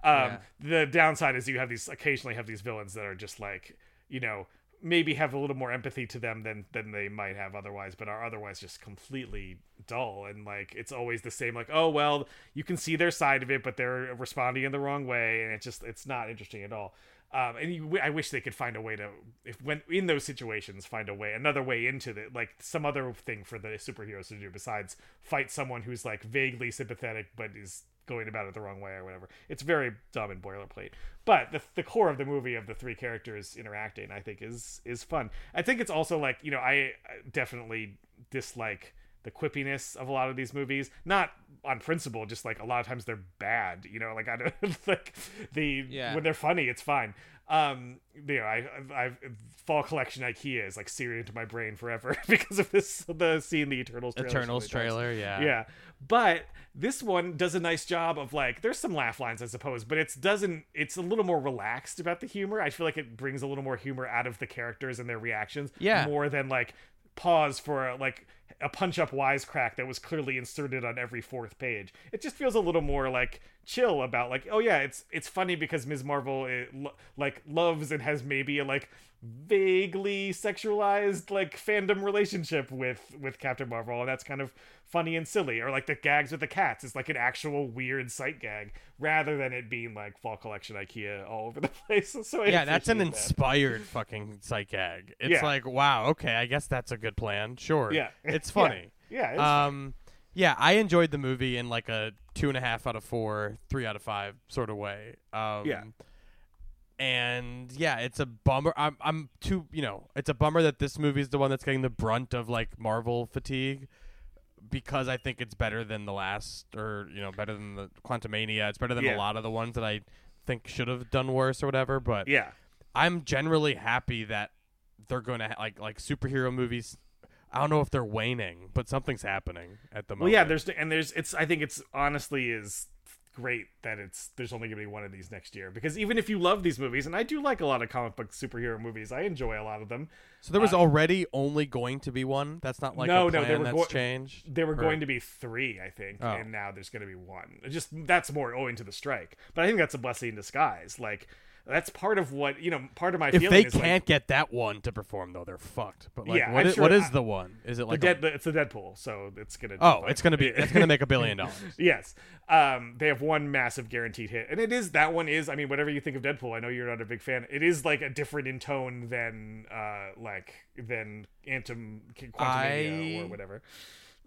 Um the downside is you have these occasionally have these villains that are just like you know maybe have a little more empathy to them than than they might have otherwise but are otherwise just completely dull. And like it's always the same like oh well you can see their side of it but they're responding in the wrong way and it's just it's not interesting at all. Um, and you, I wish they could find a way to, if when in those situations, find a way, another way into the like some other thing for the superheroes to do besides fight someone who's like vaguely sympathetic but is going about it the wrong way or whatever. It's very dumb and boilerplate. But the, the core of the movie of the three characters interacting, I think, is is fun. I think it's also like you know I definitely dislike the quippiness of a lot of these movies not on principle just like a lot of times they're bad you know like i don't like the Yeah. when they're funny it's fine um you know i i've fall collection ikea is like seared into my brain forever because of this the seeing the eternals trailer Eternals times. trailer. Yeah. Yeah. But this one does a nice job of like there's some laugh lines I suppose, but it's doesn't it's a little more relaxed about the humor. I feel like it brings a little more humor out of the characters and their reactions Yeah. more than like pause for like a punch up wisecrack that was clearly inserted on every fourth page. It just feels a little more like chill about like oh yeah, it's it's funny because Ms. Marvel eh, lo- like loves and has maybe like vaguely sexualized like fandom relationship with with Captain Marvel and that's kind of funny and silly or like the gags with the cats is like an actual weird sight gag rather than it being like fall collection IKEA all over the place. So I Yeah, that's an that. inspired fucking psych gag. It's Yeah. like, wow, okay, I guess that's a good plan. Sure. Yeah. It's funny. Yeah, it's funny. um, yeah, I enjoyed the movie in like a two and a half out of four, three out of five sort of way. Um, Yeah. And yeah, it's a bummer. I'm, I'm too, you know, it's a bummer that this movie is the one that's getting the brunt of like Marvel fatigue because I think it's better than the last, or you know, better than the Quantumania. It's better than Yeah. a lot of the ones that I think should have done worse or whatever. But yeah. I'm generally happy that they're going to ha- like like superhero movies. I don't know if they're waning, but something's happening at the Well, moment. yeah, there's and there's it's I think it's honestly is great that it's there's only going to be one of these next year because even if you love these movies and I do like a lot of comic book superhero movies, I enjoy a lot of them. so there was uh, already only going to be one. That's not like No, a no, they were that's go- changed. There were Or- going to be 3, I think, Oh. and now there's going to be one. It Just that's more owing to the strike. But I think that's a blessing in disguise. Like that's part of what, you know, part of my If they can't get that one to perform, though, they're fucked. But like, Yeah, what is, sure what is I- the one? Is it the like dead a, it's a Deadpool, so it's going to oh, it's gonna be it's gonna make a billion dollars. Yes. Um, they have one massive guaranteed hit. And it is that one is, I mean, whatever you think of Deadpool, I know you're not a big fan. It is like a different in tone than uh like than Antum Quantumania I- or whatever.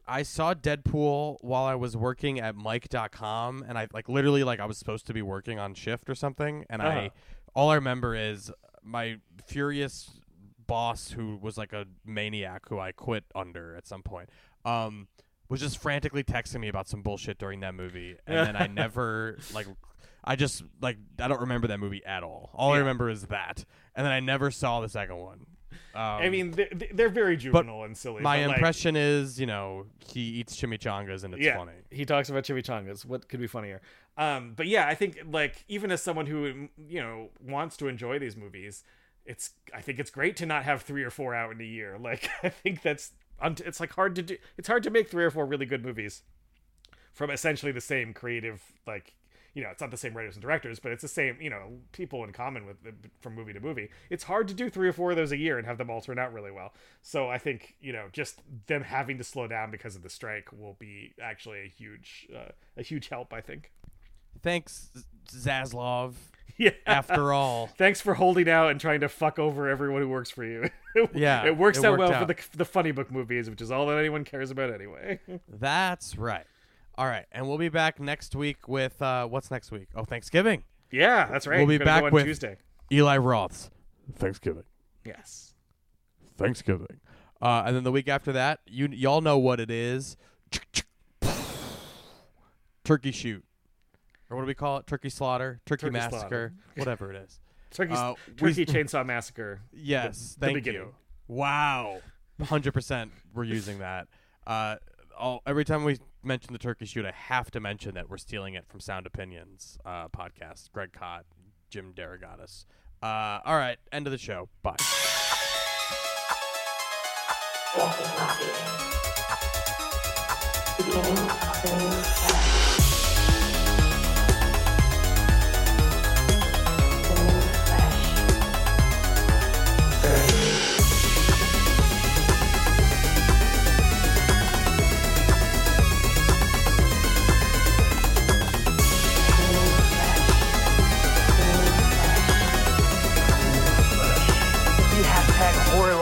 I saw Deadpool while I was working at Mic.com, and I like literally like I was supposed to be working on shift or something, and Uh-huh. I all I remember is my furious boss who was like a maniac who I quit under at some point. Um, was just frantically texting me about some bullshit during that movie, and then I never like. I just like I don't remember that movie at all. All I remember is that, and then I never saw the second one. Um, I mean, they're, they're very juvenile and silly. my but, like, impression is, you know, he eats chimichangas and it's yeah, funny. he talks about chimichangas. What could be funnier? Um, but yeah, I think like even as someone who you know wants to enjoy these movies, it's I think it's great to not have three or four out in a year. Like I think that's it's like hard to do. It's hard to make three or four really good movies from essentially the same creative like you know it's not the same writers and directors but it's the same you know people in common with from movie to movie. It's hard to do three or four of those a year and have them all turn out really well. So i think you know just them having to slow down because of the strike will be actually a huge uh, a huge help i think. Thanks, Zaslav. yeah. After all, thanks for holding out and trying to fuck over everyone who works for you. Yeah, it works it out well out. for the the funny book movies which is all that anyone cares about anyway. That's right. All right, and we'll be back next week with uh, what's next week? Oh, Thanksgiving. yeah that's right We'll be back on with- tuesday Eli Roth's Thanksgiving. yes Thanksgiving. Uh, and then the week after that, you y'all know what it is. Turkey shoot, or what do we call it? Turkey slaughter, turkey, Turkey massacre, slaughter. whatever it is. turkey, Uh, we- chainsaw massacre Yes, the thank beginning. you. Wow, hundred percent. We're using that. Uh, all, every time we mention the turkey shoot, I have to mention that we're stealing it from Sound Opinions uh, podcast. Greg Kot, Jim DeRogatis. Uh, all right, end of the show. Bye. The. Beginning of a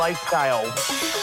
lifestyle.